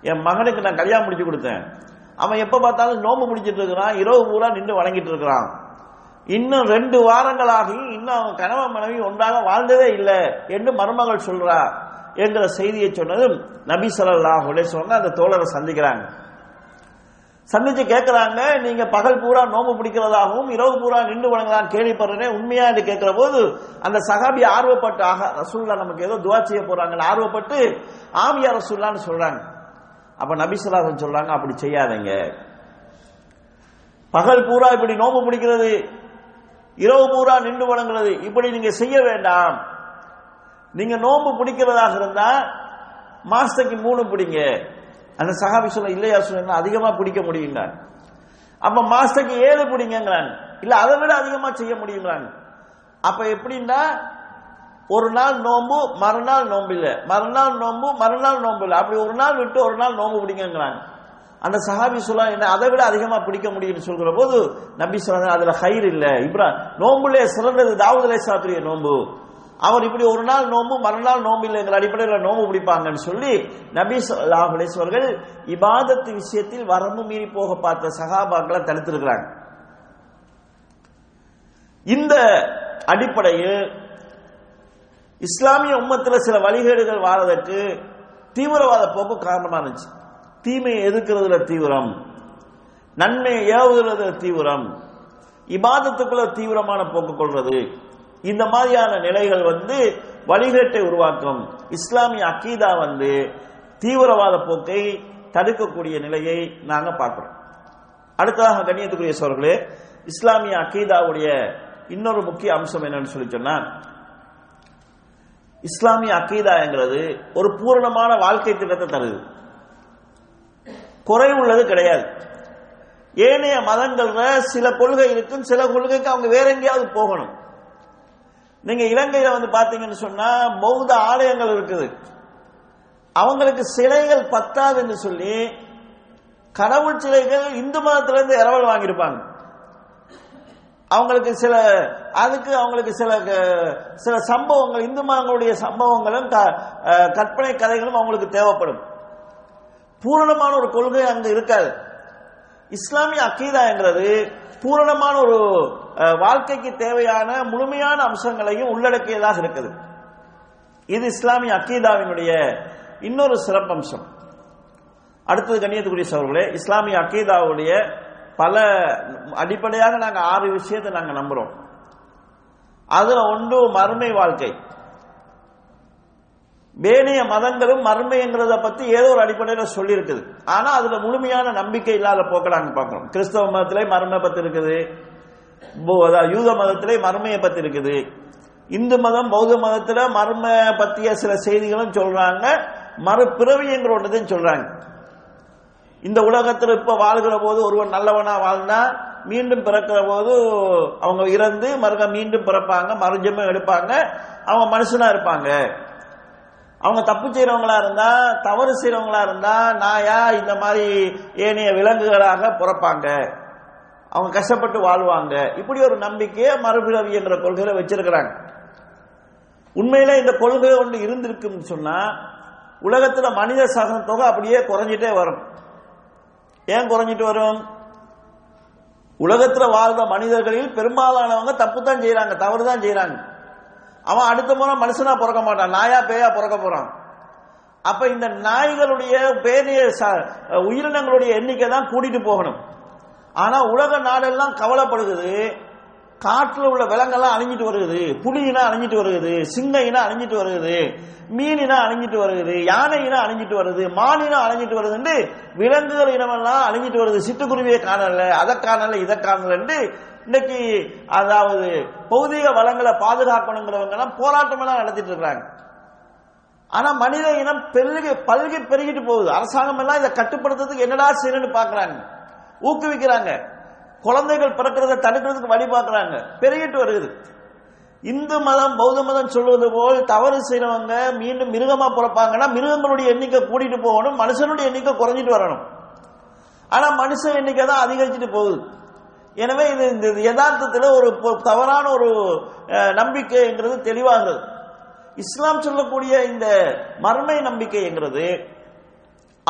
என் மகனுக்கு நான் கல்யாணம் முடிச்சு கொடுத்தேன். அவன் எப்ப பார்த்தாலும் நோம்பு முடிச்சிட்டு இருக்கிறான். இரவு பூரா நின்று வணங்கிட்டு இருக்கிறான். இன்னும் ரெண்டு வாரங்களாகி இன்னும் அவன் கணவன் மனைவி ஒன்றாக வாழ்ந்ததே இல்லை என்று மருமகள் சொல்றா என்கிற செய்தியை சொன்னதும் நபி சொல்லாஹ் அலைஹி அந்த தோழரை சந்திக்கிறாங்க. சந்திச்சு கேட்கிறாங்க நீங்க பகல் பூரா நோம்பு பிடிக்கிறதாகவும் இரவு பூரா நின்று வணங்கலாம் கேள்விப்படுறேன் உண்மையா? என்று கேட்கிற போது அந்த சகாபி ஆர்வப்பட்டு ஆக ரசூல்லா நமக்கு ஏதோ துவா செய்ய போறாங்கன்னு ஆர்வப்பட்டு ஆமியா ரசூல்லான்னு சொல்றாங்க. அப்ப நபிசலாசன் சொல்றாங்க அப்படி செய்யாதீங்க. பகல் பூரா இப்படி நோம்பு பிடிக்கிறது இரவு பூரா நின்று வணங்குறது இப்படி நீங்க செய்ய வேண்டாம். நீங்க நோன்பு பிடிக்கிறதாக இருந்தா மாசத்துக்கு மூணு பிடிங்க. அந்த சகாபி சொல்ல இல்லையா சொன்னா அதிகமா பிடிக்க முடியுங்க அப்ப மாசத்துக்கு ஏழு பிடிங்கிறான் இல்ல அதை விட அதிகமா செய்ய முடியுங்கிறாங்க அப்ப எப்படின்னா ஒரு நாள் நோம்பு மறுநாள் நோம்பு இல்ல. மறுநாள் நோம்பு மறுநாள் நோம்பு இல்லை. அப்படி ஒரு நாள் விட்டு ஒரு நாள் நோம்பு பிடிங்கிறாங்க அந்த சஹாபி சொல்லா என்ன அதை விட அதிகமா பிடிக்க முடியும்னு சொல்கிற போது நபி சொல்ல அதுல ஹைர் இல்ல. இப்ரா நோம்புலே சிறந்தது தாவூத் அலைஹிஸ்ஸலாத்துடைய நோம்பு. அவர் இப்படி ஒரு நாள் நோம்பு மறுநாள் நோம்பு இல்லைங்கிற அடிப்படையில் நோம்பு பிடிப்பாங்கன்னு சொல்லி நபி ஸல்லல்லாஹு அவர்கள் இபாதத்து விஷயத்தில் வரம்பு மீறி போக பார்த்த சகாபாக்களை தடுத்திருக்கிறாங்க. இந்த அடிப்படையில் இஸ்லாமிய உம்மத்தில் சில வழிகேடுகள் வாரதற்கு தீவிரவாத போக்கு காரணமானுச்சு இருந்துச்சு. தீமையை எதிர்க்கிறதுல தீவிரம். நன்மையை ஏவுகிறதுல தீவிரம். இபாதத்துக்குள்ள தீவிரமான போக்கு கொள்வது இந்த மாதிரியான நிலைகள் வந்து வழிகேட்டை உருவாக்கும். இஸ்லாமிய அக்கீதா வந்து தீவிரவாத போக்கை தடுக்கக்கூடிய நிலையை நாங்கள் பார்க்குறோம். அடுத்ததாக கண்ணியத்துக்குரிய சோர்களே இஸ்லாமிய அக்கீதாவுடைய இன்னொரு முக்கிய அம்சம் என்னன்னு சொல்லி சொன்னா இஸ்லாமிய அக்கீதாங்கிறது ஒரு பூரணமான வாழ்க்கை திட்டத்தை தருது. குறை உள்ளது கிடையாது. ஏனைய மதங்கள்ல சில கொள்கை இருக்கும் சில கொள்கைக்கு அவங்க வேற எங்கேயாவது போகணும். நீங்க இலங்கையில வந்து பாத்தீங்கன்னு சொன்னா பௌத்த ஆலயங்கள் இருக்குது. அவங்களுக்கு சிலைகள் பத்தாதுன்னு சொல்லி கடவுள் சிலைகள் இந்து மதத்திலிருந்து இரவல் வாங்கியிருப்பாங்க. அவங்களுக்கு சில அதுக்கு அவங்களுக்கு சில க- சில சம்பவங்கள் இந்து மதங்களுடைய சம்பவங்களும் க- கற்பனை கதைகளும் அவங்களுக்கு தேவைப்படும். பூரணமான ஒரு கொள்கை அங்கு இருக்காது. இஸ்லாமிய அக்கீதாங்கிறது பூரணமான ஒரு வாழ்க்கைக்கு தேவையான முழுமையான அம்சங்களையும் உள்ளடக்கியதாக இருக்குது. இது இஸ்லாமிய அக்கீதாவினுடைய இன்னொரு சிறப்பம்சம். அடுத்தது கண்ணியத்துக்குரிய சவர்களே இஸ்லாமிய அக்கீதாவுடைய பல அடிப்படையாக நாங்கள் ஆறு விஷயத்தை நாங்கள் நம்புறோம். அதுல ஒன்று மறுமை வாழ்க்கை. வேணிய மதங்களும் மறுமைங்கிறத பத்தி ஏதோ ஒரு அடிப்படையில் சொல்லி இருக்குது ஆனா அதுல முழுமையான நம்பிக்கை இல்லாத போக்கலாங்க பார்க்கிறோம். கிறிஸ்தவ மதத்திலே மர்மை பத்தி இருக்குது போ- யூத மதத்திலே மறுமையை பத்தி இருக்குது இந்து மதம் பௌத்த மதத்தில் மர்ம பத்திய சில செய்திகளும் சொல்றாங்க. மறுபிறவிங்கிற ஒன்றதையும் சொல்றாங்க. இந்த உலகத்தில் இப்ப வாழ்கிற போது ஒருவன் நல்லவனா வாழ்ந்தா மீண்டும் பிறக்கிற போது அவங்க இறந்து மறுக்க மீண்டும் பிறப்பாங்க மறுஜமே எடுப்பாங்க அவங்க மனுஷனா இருப்பாங்க. அவங்க தப்பு செய்யறவங்களா இருந்தா தவறு செய்யறவங்களா இருந்தா நாயா இந்த மாதிரி ஏனைய விலங்குகளாக பிறப்பாங்க. அவங்க கஷ்டப்பட்டு வாழ்வாங்க. இப்படி ஒரு நம்பிக்கையை மறுபிறவி என்ற கொள்கையில வச்சிருக்கிறாங்க. உண்மையில இந்த கொள்கை ஒன்று இருந்திருக்குன்னு சொன்னா உலகத்துல மனித சகன தொகை அப்படியே குறைஞ்சிட்டே வரும். ஏன் குறைஞ்சிட்டு வரும்? உலகத்துல வாழ்ந்த மனிதர்களில் பெரும்பாலானவங்க தப்பு தான் செய்யறாங்க தவறு தான் செய்யறாங்க அவன் அடுத்த முறை மனுஷனா பிறக்க மாட்டான் நாயா பேயா பிறக்க போறான். அப்ப இந்த நாய்களுடைய பேரிய ச- உயிரினங்களுடைய எண்ணிக்கை தான் கூட்டிட்டு போகணும். ஆனா உலக நாடெல்லாம் கவலைப்படுகிறது. காட்டில் உள்ள விலங்கெல்லாம் அழிஞ்சிட்டு வருகிறது புலியினா அழிஞ்சிட்டு வருகிறது சிங்கையினா அழிஞ்சிட்டு வருகிறது மீனினா அழிஞ்சிட்டு வருகிறது யானையினா அழிஞ்சிட்டு வருது. மானினா அழிஞ்சிட்டு வருதுன்னு விலங்குகள் இனமெல்லாம் அழிஞ்சிட்டு வருது. சிட்டுக்குருவியை காணல அதை காணல இதை காணலன்ட்டு இன்னைக்கு அதாவது பௌதிக வளங்களை பாதுகாக்கணுங்கிறவங்க எல்லாம் போராட்டம் எல்லாம் நடத்திட்டு இருக்கிறாங்க. ஆனா மனித இனம் பெருகி பல்கி பெருகிட்டு போகுது. அரசாங்கம் எல்லாம் இதை கட்டுப்படுத்துறதுக்கு என்னடா செய்யணும்னு பாக்குறாங்க ஊக்குவிக்கிறாங்க. குழந்தைகள் பிறக்கிறத தடுக்கிறதுக்கு வழி பார்க்குறாங்க. பெருகிட்டு வருகிறது இந்து மதம் பௌத்த மதம் சொல்வது போல் தவறு செய்யறவங்க மீண்டும் மிருகமா பிறப்பாங்கன்னா மிருகங்களுடைய எண்ணிக்கை கூட்டிட்டு போகணும் மனுஷனுடைய எண்ணிக்கை குறைஞ்சிட்டு வரணும். ஆனா மனுஷ எண்ணிக்கை தான் அதிகரிச்சுட்டு போகுது. எனவே இது இந்த யதார்த்தத்தில் ஒரு தவறான ஒரு நம்பிக்கைங்கிறது தெளிவாகிறது. இஸ்லாம் சொல்லக்கூடிய இந்த மர்மை நம்பிக்கைங்கிறது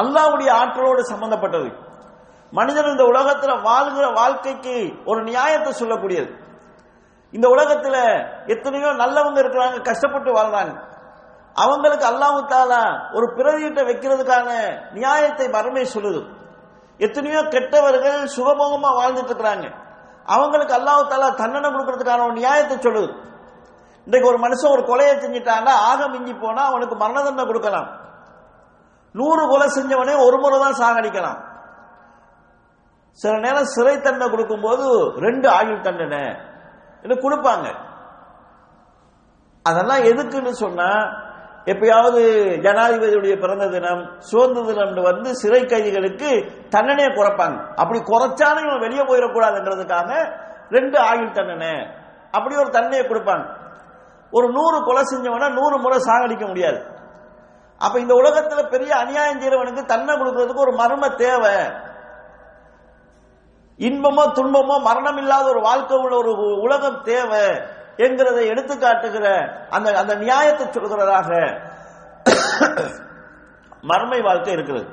அல்லாவுடைய ஆற்றலோடு சம்பந்தப்பட்டது. மனிதன் இந்த உலகத்துல வாழ்கிற வாழ்க்கைக்கு ஒரு நியாயத்தை சொல்லக்கூடியது. இந்த உலகத்துல எத்தனையோ நல்லவங்க இருக்கிறாங்க கஷ்டப்பட்டு வாழ்றாங்க. அவங்களுக்கு அல்லாஹ் தாலா ஒரு பிரதியிட்ட வைக்கிறதுக்கான நியாயத்தை மறுமை சொல்லுது. எத்தனையோ கெட்டவர்கள் சுகபோகமா வாழ்ந்துட்டு இருக்கிறாங்க. அவங்களுக்கு அல்லாஹ் தாலா தண்டனை கொடுக்கறதுக்கான ஒரு நியாயத்தை சொல்லுது. இன்றைக்கு ஒரு மனுஷன் ஒரு கொலையை செஞ்சிட்டான்னா ஆக மிஞ்சி போனா அவனுக்கு மரண தண்டனை கொடுக்கலாம். நூறு கொலை செஞ்சவனே ஒரு முறை தான் சாகடிக்கலாம். சில நேரம் சிறை தண்டனை கொடுக்கும்போது ரெண்டு ஆயுள் தண்டனை. கொடுப்பாங்க. அதெல்லாம் எதுக்குன்னு சொன்னா எப்பயாவது ஜனாதிபதியுடைய பிறந்த தினம் சுதந்திர தினம் வந்து சிறை கைதிகளுக்கு தண்டனையை குறைப்பாங்க. அப்படி குறைச்சாலும் இவன் வெளியே போயிடக்கூடாதுன்றதுக்காக ரெண்டு ஆயுள் தண்டனை. அப்படி ஒரு தண்டனையை கொடுப்பாங்க. ஒரு நூறு கொலை செஞ்சவனா நூறு முறை சாகடிக்க முடியாது. அப்ப இந்த உலகத்துல பெரிய அநியாயம் செய்யறவனுக்கு தண்டனை கொடுக்கறதுக்கு ஒரு மர்ம தேவை. இன்பமோ துன்பமோ மரணம் இல்லாத ஒரு வாழ்க்கை உள்ள ஒரு உலகம் தேவை என்கிறதை எடுத்து காட்டுகிற அந்த அந்த நியாயத்தை சொல்கிறதாக மர்மை வாழ்க்கை இருக்கிறது.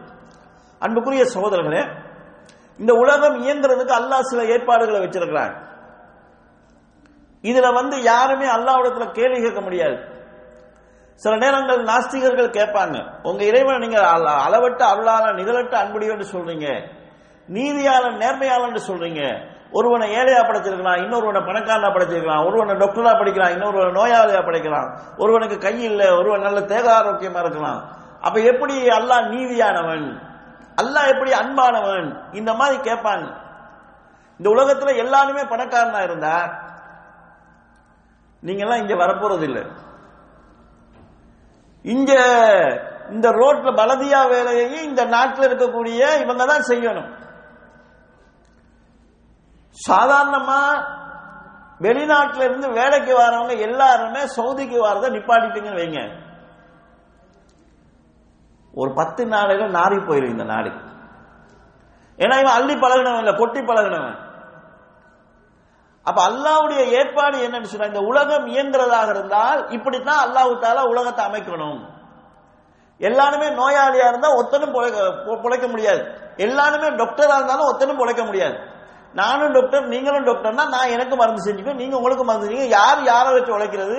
அன்புக்குரிய சகோதரர்களே இந்த உலகம் இயங்குறதுக்கு அல்லாஹ் சில ஏற்பாடுகளை வச்சிருக்கிறார் இதுல வந்து யாருமே அல்லாவிடத்துல கேள்வி கேட்க முடியாது. சில நேரங்கள் நாஸ்திகர்கள் கேட்பாங்க உங்க இறைவன் நீங்க அள- அருளான அருளாளன் அன்புடையோன்னு சொல்றீங்க. நீதியாளன் நேர்மையாளன் சொல்றீங்க. ஒருவனை ஏழையா படைச்சிருக்கலாம் இன்னொருவனை பணக்காரனா படைச்சிருக்கலாம் ஒருவனை டாக்டரா படிக்கலாம் இன்னொருவனை நோயாளியா படைக்கலாம். ஒருவனுக்கு கை இல்லை ஒருவன் நல்ல தேக ஆரோக்கியமா இருக்கலாம். அப்ப எப்படி அல்லாஹ் நீதியானவன்? அல்லாஹ் எப்படி அன்பானவன்? இந்த மாதிரி கேட்பாங்க. இந்த உலகத்துல எல்லாருமே பணக்காரனா இருந்தா நீங்க எல்லாம் இங்க வரப்போறது இல்லை இங்க இந்த ரோட்ல பலதியா வேலையையும் இந்த நாட்டில் இருக்கக்கூடிய இவங்க தான் செய்யணும். சாதாரணமா வெளிநாட்டுல இருந்து வேலைக்கு வரவங்க எல்லாருமே சவுதிக்கு வரத நிப்பாட்டிட்டுங்கன்னு வைங்க. ஒரு பத்து நாளையில நாரி போயிடும் இந்த நாடு. ஏன்னா இவன் அள்ளி பழகினவன் இல்ல கொட்டி பழகினவன். அப்ப அல்லாவுடைய ஏற்பாடு என்னன்னு சொன்னா இந்த உலகம் இயங்குறதாக இருந்தால் இப்படித்தான் அல்லாஹு தாலா உலகத்தை அமைக்கணும். எல்லாருமே நோயாளியா இருந்தா ஒத்தனும் பிழைக்க முடியாது. எல்லாருமே டாக்டரா இருந்தாலும் ஒத்தனும் பிழைக்க முடியாது. நானும் டாக்டர் நீங்களும் டாக்டர்னா நான் எனக்கு மருந்து செஞ்சுக்கோ நீங்க உங்களுக்கு மருந்து செஞ்சீங்க யார் யாரை வச்சு உழைக்கிறது?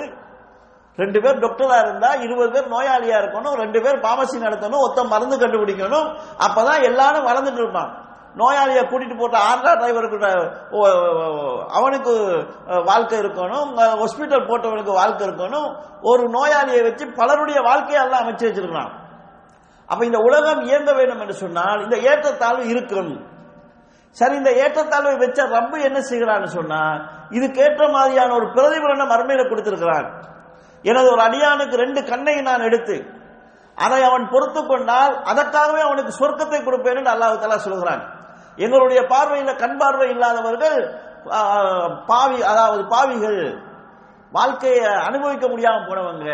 ரெண்டு பேர் டாக்டரா இருந்தா இருபது பேர் நோயாளியா இருக்கணும் ரெண்டு பேர் பாமசி நடத்தணும் ஒத்த மருந்து கண்டுபிடிக்கணும். அப்பதான் எல்லாரும் வளர்ந்துட்டு இருப்பான். நோயாளியை கூட்டிட்டு போட்ட ஆர்டா டிரைவருக்கு அவனுக்கு வாழ்க்கை இருக்கணும் ஹாஸ்பிட்டல் போட்டவனுக்கு வாழ்க்கை இருக்கணும். ஒரு நோயாளியை வச்சு பலருடைய வாழ்க்கையெல்லாம் அமைச்சு வச்சிருக்கலாம் அப்ப இந்த உலகம் இயங்க வேண்டும் என்று சொன்னால் இந்த ஏற்றத்தாழ்வு இருக்கும் சரி இந்த ஏற்றத்தாழ்வை வச்ச ரப்பு என்ன செய்கிறான்னு சொன்னா இதுக்கேற்ற மாதிரியான ஒரு பிரதிபலனை மறுமையில கொடுத்திருக்கிறான். எனது ஒரு அடியானுக்கு ரெண்டு கண்ணை நான் எடுத்து அதை அவன் பொறுத்து கொண்டால் அதற்காகவே அவனுக்கு சொர்க்கத்தை கொடுப்பேன் என்று அல்லாஹு தலா சொல்கிறான். எங்களுடைய பார்வையில் கண் பார்வை இல்லாதவர்கள் பாவி அதாவது பாவிகள் வாழ்க்கையை அனுபவிக்க முடியாம போனவங்க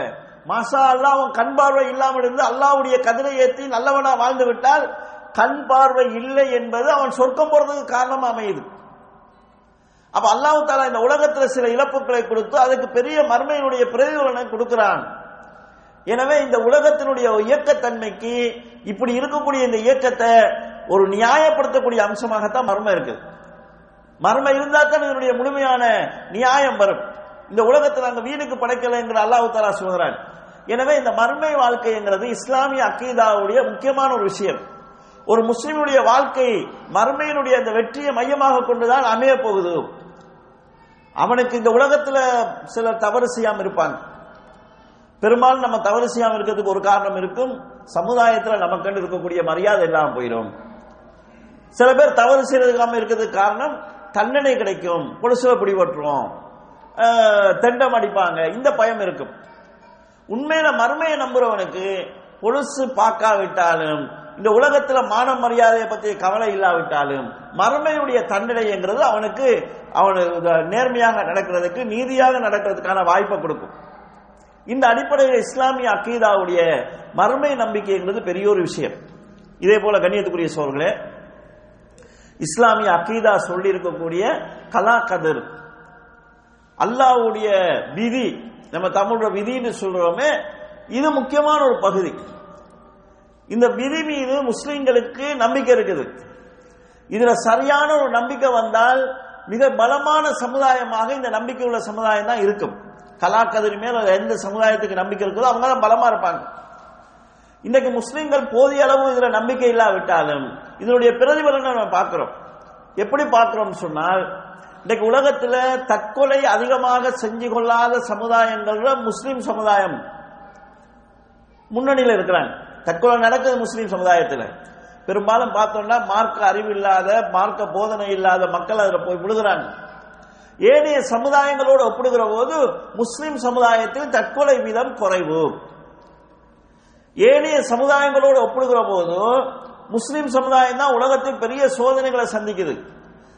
மாசா அல்லா அவன் கண் பார்வை இல்லாமல் இருந்து அல்லாவுடைய கதிரை ஏற்றி நல்லவனா வாழ்ந்து விட்டால் கண் பார்வை இல்லை என்பது அவன் சொர்க்கம் போறதுக்கு காரணம் அமையுது. அப்ப அல்லாஹு தாலா இந்த உலகத்துல சில இழப்புகளை கொடுத்து அதுக்கு பெரிய மர்மையினுடைய பிரதிபலனை கொடுக்கிறான். எனவே இந்த உலகத்தினுடைய இயக்கத்தன்மைக்கு இப்படி இருக்கக்கூடிய இந்த இயக்கத்தை ஒரு நியாயப்படுத்தக்கூடிய அம்சமாகத்தான் மர்மம் இருக்கு. மர்மம் இருந்தா தான் இதனுடைய முழுமையான நியாயம் வரும். இந்த உலகத்தில் அந்த வீணுக்கு படைக்கலைங்கிற அல்லாஹு தாலா சொல்கிறான் எனவே இந்த மர்மை வாழ்க்கைங்கிறது இஸ்லாமிய அக்கீதாவுடைய முக்கியமான ஒரு விஷயம். ஒரு முஸ்லிமுடைய வாழ்க்கை மர்மையினுடைய அந்த வெற்றியை மையமாக கொண்டுதான் அமைய போகுது. அவனுக்கு இந்த உலகத்துல சில தவறு செய்யாம இருப்பாங்க. பெரும்பாலும் நம்ம தவறு செய்யாம இருக்கிறதுக்கு ஒரு காரணம் இருக்கும். சமுதாயத்தில் நமக்கு இருக்கக்கூடிய மரியாதை எல்லாம் போயிடும். சில பேர் தவறு செய்யறதுக்காம இருக்கிறதுக்கு காரணம் தண்டனை கிடைக்கும். பொலிசுல பிடிபட்டுரும் தெண்டம் அடிப்பாங்க. இந்த பயம் இருக்கும். உண்மையில மர்மையை நம்புறவனுக்கு பொலுசு பார்க்காவிட்டாலும் இந்த உலகத்துல மான மரியாதையை பத்தி கவலை இல்லாவிட்டாலும் மர்மையுடைய தண்டனைங்கிறது அவனுக்கு அவனுக்கு நேர்மையாக நடக்கிறதுக்கு நீதியாக நடக்கிறதுக்கான வாய்ப்பை கொடுக்கும். இந்த அடிப்படையில் இஸ்லாமிய அக்கீதாவுடைய மர்மை நம்பிக்கைங்கிறது பெரிய ஒரு விஷயம். இதே போல கண்ணியத்துக்குரிய சோர்களே இஸ்லாமிய அக்கீதா சொல்லி இருக்கக்கூடிய கலா கதிர் அல்லாவுடைய விதி நம்ம தமிழோட விதின்னு சொல்றோமே இது முக்கியமான ஒரு பகுதி. இந்த விதி மீது முஸ்லிம்களுக்கு நம்பிக்கை இருக்குது. இதுல சரியான ஒரு நம்பிக்கை வந்தால் மிக பலமான சமுதாயமாக இந்த நம்பிக்கை உள்ள சமுதாயம் தான் இருக்கும். கலாக்கதிரி மேல எந்த சமுதாயத்துக்கு நம்பிக்கை இருக்குதோ அவங்க தான் பலமா இருப்பாங்க. இன்னைக்கு முஸ்லிம்கள் போதிய அளவு இதுல நம்பிக்கை இல்லாவிட்டாலும் இதனுடைய பிரதிபலனை நம்ம பார்க்கிறோம். எப்படி பார்க்கிறோம் சொன்னால் இன்னைக்கு உலகத்துல தற்கொலை அதிகமாக செஞ்சு கொள்ளாத சமுதாயங்கள்ல முஸ்லிம் சமுதாயம் முன்னணியில் இருக்கிறாங்க. தற்கொலை நடக்குது முஸ்லீம் சமுதாயத்தில். பெரும்பாலும் பார்த்தோம்னா மார்க்க அறிவு இல்லாத மார்க்க போதனை இல்லாத மக்கள் அதில் போய் விழுகிறாங்க ஏனைய சமுதாயங்களோடு ஒப்பிடுகிற போது முஸ்லிம் சமுதாயத்தில் தற்கொலை வீதம் குறைவு. ஏனைய சமுதாயங்களோடு ஒப்பிடுகிற போது முஸ்லிம் சமுதாயம் தான் உலகத்தில் பெரிய சோதனைகளை சந்திக்குது.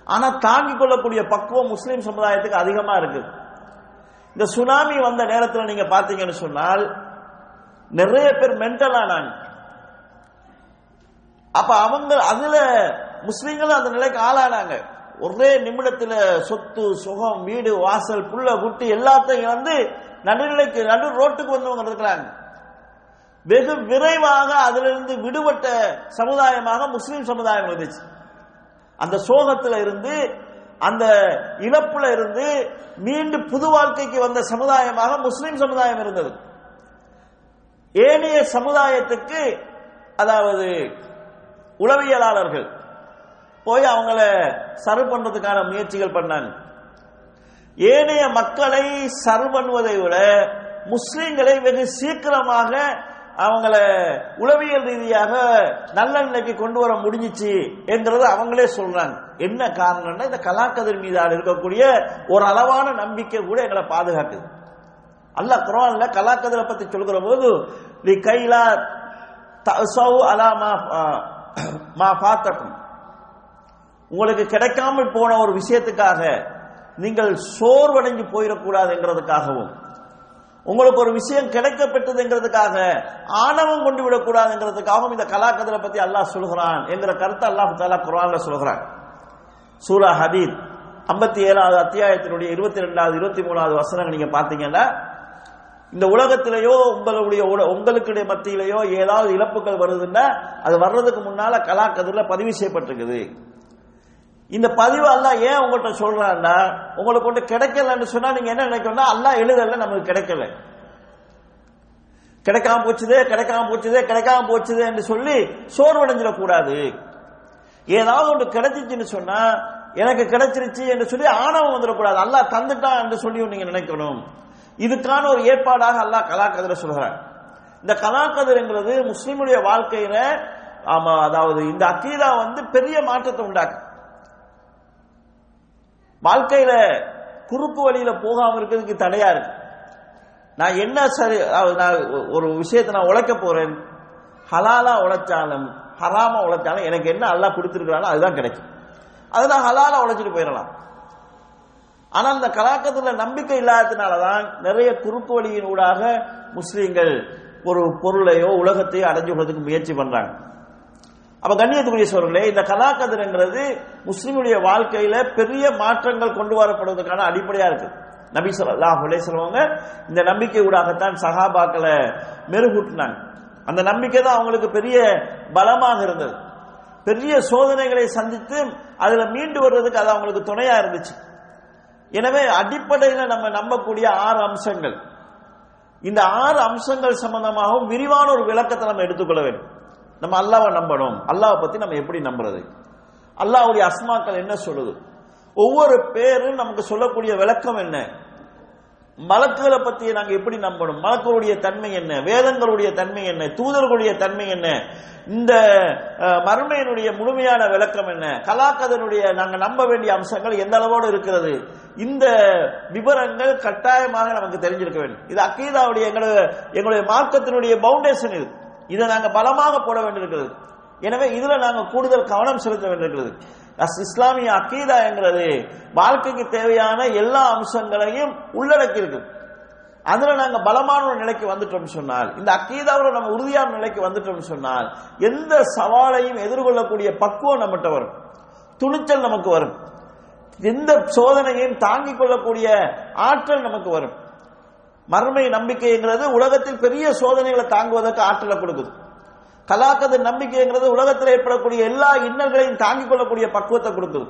ஆனா தாங்கிக் கொள்ளக்கூடிய பக்குவம் முஸ்லிம் சமுதாயத்துக்கு அதிகமா இருக்குது. இந்த சுனாமி வந்த நேரத்தில் நீங்க பாத்தீங்கன்னு சொன்னால் நிறைய பேர் மென்டல் ஆனாங்க. அப்ப அவங்க அதுல முஸ்லீம்களும் அந்த நிலைக்கு ஆளானாங்க. ஒரே நிமிடத்துல சொத்து சுகம் வீடு வாசல் புள்ள குட்டி எல்லாத்தையும் வந்து நடுநிலைக்கு நடு ரோட்டுக்கு வந்தவங்க இருக்கிறாங்க. வெகு விரைவாக அதிலிருந்து விடுபட்ட சமுதாயமாக முஸ்லீம் சமுதாயம் இருந்துச்சு. அந்த சோகத்துல இருந்து அந்த இழப்புல இருந்து மீண்டும் புது வாழ்க்கைக்கு வந்த சமுதாயமாக முஸ்லீம் சமுதாயம் இருந்தது. ஏனைய சமுதாயத்துக்கு அதாவது உளவியலாளர்கள் போய் அவங்கள சர்வ் பண்றதுக்கான முயற்சிகள் பண்ணாங்க. ஏனைய மக்களை சர்வ் பண்ணுவதை விட முஸ்லிம்களை வெகு சீக்கிரமாக அவங்கள உளவியல் ரீதியாக நல்ல நிலைக்கு கொண்டு வர முடிஞ்சிச்சு என்கிறது அவங்களே சொல்றாங்க. என்ன காரணம்னா இந்த கலாக்கதிர் மீதான இருக்கக்கூடிய ஒரு அளவான நம்பிக்கை கூட எங்களை பாதுகாக்குது. அல்ல குரான்ல கலாக்கதிரை பத்தி சொல்கிற போது லி கைலா தசவு அலா மா மா பாத்தக்கும் உங்களுக்கு கிடைக்காமல் போன ஒரு விஷயத்துக்காக நீங்கள் சோர்வடைஞ்சு போயிடக்கூடாதுங்கிறதுக்காகவும் உங்களுக்கு ஒரு விஷயம் கிடைக்கப்பட்டதுங்கிறதுக்காக ஆணவம் கொண்டு விடக்கூடாதுங்கிறதுக்காகவும் இந்த கலாக்கதிரை பத்தி அல்லாஹ் சொல்கிறான் என்கிற கருத்தை அல்லாஹ் தாலா குரான்ல சொல்கிறான். சூரா ஹதீத் ஐம்பத்தி ஏழாவது அத்தியாயத்தினுடைய இருபத்தி ரெண்டாவது இருபத்தி மூணாவது வசனங்கள் நீங்க பாத்தீங்கன்னா இந்த உலகத்திலேயோ உங்களுடைய உல- உங்களுக்கு மத்தியிலேயோ ஏதாவது இழப்புகள் வருதுன்னா அது வர்றதுக்கு முன்னால கலாக்கதிரில் பதிவு செய்யப்பட்டிருக்குது. இந்த பதிவு அல்லா ஏன் உங்கள்கிட்ட சொல்றான்னா உங்களுக்கு ஒன்று கிடைக்கலன்னு சொன்னா நீங்க என்ன நினைக்கணும்னா அல்லா எழுதல நமக்கு கிடைக்கல. கிடைக்காம போச்சுதே கிடைக்காம போச்சுதே கிடைக்காம போச்சுதே என்று சொல்லி சோர்வடைஞ்சிடக்கூடாது ஏதாவது ஒன்று கிடைச்சிச்சுன்னு சொன்னா எனக்கு கிடைச்சிருச்சு என்று சொல்லி ஆணவம் வந்துடக்கூடாது அல்லா தந்துட்டான் என்று சொல்லி நீங்க நினைக்கணும். இதுக்கான ஒரு ஏற்பாடாக அல்லாஹ் கலாக்கதிர சொல்கிறான். இந்த கலாக்கதிரங்கிறது முஸ்லீமுடைய வாழ்க்கையில ஆமா அதாவது இந்த அக்கீதா வந்து பெரிய மாற்றத்தை உண்டாக்கும் வாழ்க்கையில குறுக்கு வழியில போகாம இருக்கிறதுக்கு தடையா இருக்கு. நான் என்ன சரி நான் ஒரு விஷயத்தை நான் உழைக்க போறேன். ஹலாலா உழைச்சாலும் ஹராமா உழைச்சாலும் எனக்கு என்ன அல்லா கொடுத்துருக்கிறாலும் அதுதான் கிடைக்கும். அதை நான் ஹலாலா உழைச்சிட்டு போயிடலாம். ஆனால் அந்த கலாக்கத்துல நம்பிக்கை இல்லாததுனால தான் நிறைய குறுக்கு வழியின் ஊடாக முஸ்லீம்கள் ஒரு பொருளையோ உலகத்தையோ அடைஞ்சு கொள்றதுக்கு முயற்சி பண்றாங்க. அப்ப கண்ணியத்துக்குரிய சொல்றே இந்த கலாக்கதிரங்கிறது முஸ்லீமுடைய வாழ்க்கையில பெரிய மாற்றங்கள் கொண்டு வரப்படுவதற்கான அடிப்படையா இருக்கு. நபி ஸல்லல்லாஹு சொல்லுவாங்க இந்த நம்பிக்கை ஊடாகத்தான் சகாபாக்களை மெருகூட்டினாங்க. அந்த நம்பிக்கை தான் அவங்களுக்கு பெரிய பலமாக இருந்தது. பெரிய சோதனைகளை சந்தித்து அதுல மீண்டு வர்றதுக்கு அது அவங்களுக்கு துணையா இருந்துச்சு. எனவே அடிப்படையில் நம்ம நம்பக்கூடிய ஆறு அம்சங்கள். இந்த ஆறு அம்சங்கள் சம்பந்தமாகவும் விரிவான ஒரு விளக்கத்தை நம்ம எடுத்துக்கொள்ள வேண்டும். நம்ம அல்லாவை நம்பணும். அல்லாவை பத்தி நம்ம எப்படி நம்புறது? அல்லாவுடைய அஸ்மாக்கள் என்ன சொல்லுது? ஒவ்வொரு பேரும் நமக்கு சொல்லக்கூடிய விளக்கம் என்ன? மலக்குகளை பத்தி நாங்க எப்படி நம்பணும்? மலக்களுடைய தன்மை என்ன? வேதங்களுடைய தன்மை என்ன? தூதர்களுடைய தன்மை என்ன? இந்த மர்மையினுடைய முழுமையான விளக்கம் என்ன? கலாக்கதனுடைய நாங்க நம்ப வேண்டிய அம்சங்கள் எந்த அளவோடு இருக்கிறது? இந்த விவரங்கள் கட்டாயமாக நமக்கு தெரிஞ்சிருக்க வேண்டும். இது அக்கீதாவுடைய எங்களுடைய எங்களுடைய மார்க்கத்தினுடைய பவுண்டேஷன் இது. இதை நாங்க பலமாக போட வேண்டியிருக்கிறது. எனவே இதுல நாங்க கூடுதல் கவனம் செலுத்த வேண்டியிருக்கிறது. இஸ்லாமிய அக்கீதா என்கிறது வாழ்க்கைக்கு தேவையான எல்லா அம்சங்களையும் உள்ளடக்கி இருக்கு அதுல நாங்க பலமான ஒரு நிலைக்கு வந்துட்டோம் சொன்னால் இந்த அக்கீதாவில் நம்ம உறுதியான நிலைக்கு வந்துட்டோம் சொன்னால் எந்த சவாலையும் எதிர்கொள்ளக்கூடிய பக்குவம் நம்மகிட்ட வரும். துணிச்சல் நமக்கு வரும். எந்த சோதனையையும் தாங்கிக் கொள்ளக்கூடிய ஆற்றல் நமக்கு வரும். மறுமை நம்பிக்கைங்கிறது உலகத்தில் பெரிய சோதனைகளை தாங்குவதற்கு ஆற்றலை கொடுக்குது. தலாக்கது நம்பிக்கைங்கிறது உலகத்தில் ஏற்படக்கூடிய எல்லா இன்னல்களையும் தாங்கிக் கொள்ளக்கூடிய பக்குவத்தை கொடுக்குது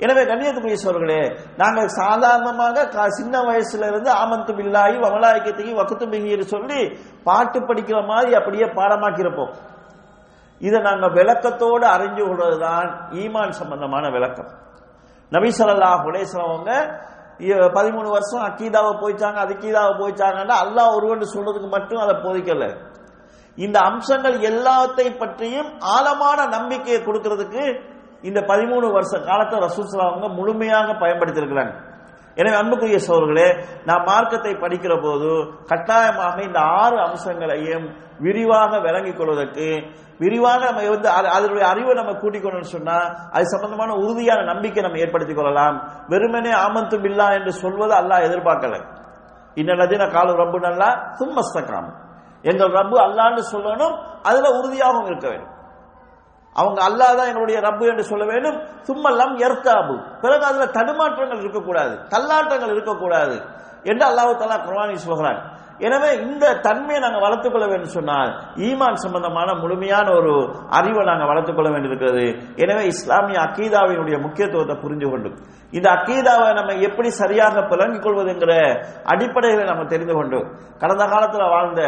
எனவே கண்ணியத்துக்குரிய சோழர்களே நாங்கள் சாதாரணமாக கா- சின்ன வயசுல இருந்து ஆமந்து பில்லாயி வமலாய்க்கத்தையும் வக்கத்து பிகின்னு சொல்லி பாட்டு படிக்கிற மாதிரி அப்படியே பாடமாக்கியிருப்போம். இதை நாங்கள் விளக்கத்தோடு அறிஞ்சு கொள்வதுதான் ஈமான் சம்பந்தமான விளக்கம். நபி ஸல்லல்லாஹு அவங்க பதிமூணு வருஷம் அக்கீதாவை போயிச்சாங்க அதுக்கீதாவை போயிச்சாங்கன்னா அல்லாஹ் ஒருவன் சொல்றதுக்கு மட்டும் அதை போதிக்கல. இந்த அம்சங்கள் எல்லாத்தை பற்றியும் ஆழமான நம்பிக்கையை கொடுக்கிறதுக்கு இந்த பதிமூணு வருஷ காலத்தை ரசூல் அவங்க முழுமையாக பயன்படுத்தியிருக்கிறாங்க. எனவே அன்புக்குரிய சோர்களே நாம் மார்க்கத்தை படிக்கிற போது கட்டாயமாக இந்த ஆறு அம்சங்களையும் விரிவாக விளங்கிக் கொள்வதற்கு விரிவாக நம்ம வந்து அது- அதனுடைய அறிவை நம்ம கூட்டிக் கொள்ளணும்னு சொன்னா அது சம்பந்தமான உறுதியான நம்பிக்கை நம்ம ஏற்படுத்திக் கொள்ளலாம். வெறுமனே ஆமந்தும் இல்லா என்று சொல்வது அல்லாஹ் எதிர்பார்க்கல. இன்னல்லதீன காலம் ரொம்ப நல்லா தும்மஸ்தகாம். எங்கள் ரப்பு அல்லான்னு சொல்லணும் அதுல உறுதியாகவும் இருக்க வேண்டும். அவங்க அல்லாஹ் தான் எங்களுடைய ரப்பு என்று சொல்ல வேண்டும். சும்மல்லாம் எர்த்தாபு பிறகு அதுல தடுமாற்றங்கள் இருக்கக்கூடாது தள்ளாட்டங்கள் இருக்கக்கூடாது என்று அல்லாஹு தலா குர்வானி சொல்கிறான். எனவே இந்த தன்மையை நாங்கள் வளர்த்துக்கொள்ள வேண்டும் சொன்னால் ஈமான் சம்பந்தமான முழுமையான ஒரு அறிவை நாங்கள் வளர்த்துக்கொள்ள வேண்டியிருக்கிறது. எனவே இஸ்லாமிய அக்கீதாவினுடைய முக்கியத்துவத்தை புரிஞ்சு கொண்டு இந்த அக்கீதாவை நம்ம எப்படி சரியாக விளங்கிக் கொள்வதுங்கிற அடிப்படைகளை நம்ம தெரிந்து கொண்டும் கடந்த காலத்தில் வாழ்ந்த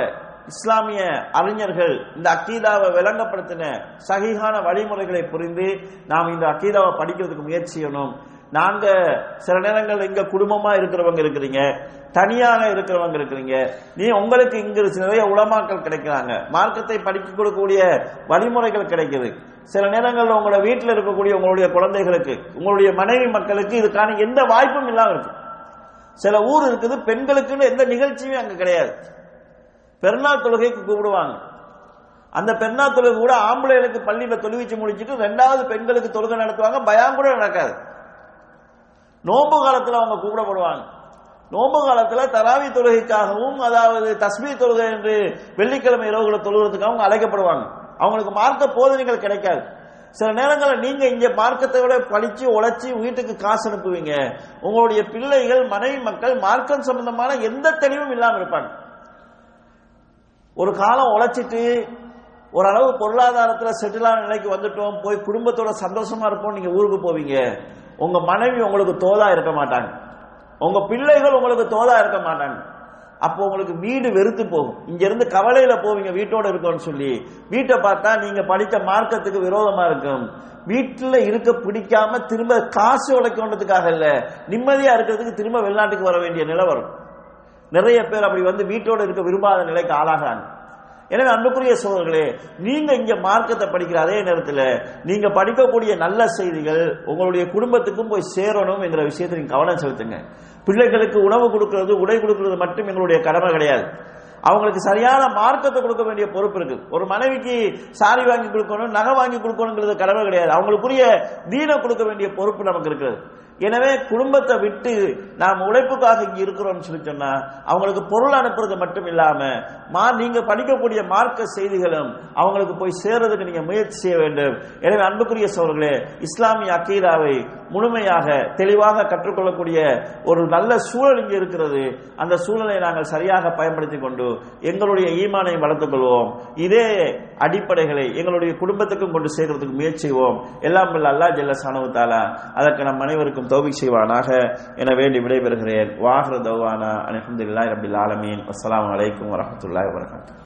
இஸ்லாமிய அறிஞர்கள் இந்த அக்கீதாவை விளங்கப்படுத்தின சகிகான வழிமுறைகளை புரிந்து நாம் இந்த அக்கீதாவை படிக்கிறதுக்கு முயற்சி செய்யணும். நாங்க சில நேரங்கள் இங்க குடும்பமா இருக்கிறவங்க இருக்கிறீங்க தனியாக இருக்கிறவங்க இருக்கிறீங்க. நீ உங்களுக்கு இங்க நிறைய உளமாக்கல் கிடைக்கிறாங்க. மார்க்கத்தை படிக்க கொடுக்கக்கூடிய வழிமுறைகள் கிடைக்குது. சில நேரங்களில் உங்களோட வீட்டில் இருக்கக்கூடிய உங்களுடைய குழந்தைகளுக்கு உங்களுடைய மனைவி மக்களுக்கு இதுக்கான எந்த வாய்ப்பும் இல்லாம இருக்கு சில ஊர் இருக்குது பெண்களுக்குன்னு எந்த நிகழ்ச்சியும் அங்க கிடையாது. பெருநாள் தொழுகைக்கு கூப்பிடுவாங்க. அந்த பெருநாள் தொழுகை கூட ஆம்பளைகளுக்கு பள்ளியில தொழுவிச்சு முடிச்சிட்டு ரெண்டாவது பெண்களுக்கு தொழுகை நடத்துவாங்க. பயம் கூட நடக்காது. நோம்பு காலத்தில் அவங்க கூப்பிடப்படுவாங்க. நோம்பு காலத்தில் தராவி தொழுகைக்காகவும் அதாவது தஸ்மி தொழுகை என்று வெள்ளிக்கிழமை இரவுகளை தொழுகிறதுக்காக அவங்க அழைக்கப்படுவாங்க. அவங்களுக்கு மார்க்க போதனைகள் கிடைக்காது. சில நேரங்களில் நீங்க இங்க மார்க்கத்தை விட படிச்சு உழைச்சி வீட்டுக்கு காசு அனுப்புவீங்க. உங்களுடைய பிள்ளைகள் மனைவி மக்கள் மார்க்கம் சம்பந்தமான எந்த தெளிவும் இல்லாமல் இருப்பாங்க. ஒரு காலம் உழைச்சிட்டு ஓரளவு பொருளாதாரத்தில் செட்டிலான நிலைக்கு வந்துட்டோம் போய் குடும்பத்தோட சந்தோஷமா இருப்போம் நீங்க ஊருக்கு போவீங்க. உங்க மனைவி உங்களுக்கு தோதா இருக்க மாட்டாங்க. உங்க பிள்ளைகள் உங்களுக்கு தோதா இருக்க மாட்டாங்க. அப்போ உங்களுக்கு வீடு வெறுத்து போகும். இங்க இருந்து கவலையில போவீங்க வீட்டோட இருக்கோம்னு சொல்லி. வீட்டை பார்த்தா நீங்க படித்த மார்க்கத்துக்கு விரோதமா இருக்கும். வீட்டில் இருக்க பிடிக்காம திரும்ப காசு உழைக்கணுன்றதுக்காக இல்ல நிம்மதியா இருக்கிறதுக்கு திரும்ப வெளிநாட்டுக்கு வர வேண்டிய நிலை வரும். நிறைய பேர் அப்படி வந்து வீட்டோடு இருக்க விரும்பாத நிலைக்கு ஆளாகிறாங்க. எனவே அன்புக்குரிய சோழர்களே நீங்க இங்க மார்க்கத்தை படிக்கிற அதே நேரத்தில் நீங்க படிக்கக்கூடிய நல்ல செய்திகள் உங்களுடைய குடும்பத்துக்கும் போய் சேரணும் என்கிற விஷயத்தை நீங்க கவனம் செலுத்துங்க. பிள்ளைகளுக்கு உணவு கொடுக்கிறது உடை கொடுக்கிறது மட்டும் எங்களுடைய கடமை கிடையாது. அவங்களுக்கு சரியான மார்க்கத்தை கொடுக்க வேண்டிய பொறுப்பு இருக்கு. ஒரு மனைவிக்கு சாரி வாங்கி கொடுக்கணும் நகை வாங்கி கொடுக்கணுங்கிறது கடமை கிடையாது. அவங்களுக்குரிய வீணை கொடுக்க வேண்டிய பொறுப்பு நமக்கு இருக்கிறது. எனவே குடும்பத்தை விட்டு நாம் உழைப்புக்காக இங்கே இருக்கிறோம்னு சொல்லி சொன்னா அவங்களுக்கு பொருள் அனுப்புறது மட்டும் இல்லாம மா நீங்க படிக்கக்கூடிய மார்க்க செய்திகளும் அவங்களுக்கு போய் சேர்றதுக்கு நீங்க முயற்சி செய்ய வேண்டும். எனவே அன்புக்குரிய சோழர்களே இஸ்லாமிய அக்கீதாவை முழுமையாக தெளிவாக கற்றுக்கொள்ளக்கூடிய ஒரு நல்ல சூழல் இங்கே இருக்கிறது. அந்த சூழலை நாங்கள் சரியாக பயன்படுத்திக் கொண்டு எங்களுடைய ஈமானை வளர்த்துக் கொள்வோம். இதே அடிப்படைகளை எங்களுடைய குடும்பத்துக்கும் கொண்டு சேர்க்கிறதுக்கு முயற்சி செய்வோம். எல்லாம் அல்லா ஜல்ல சானவத்தாலா அதற்கு நம் அனைவருக்கும் தௌபிக் செய்வானாக என வேண்டி விடைபெறுகிறேன். வாகர தௌவானா. அலமதுல்லாய் ரபில் ஆலமீன். அஸ்லாம் வலைக்கம் வரமத்துல்லாய் வரகாத்து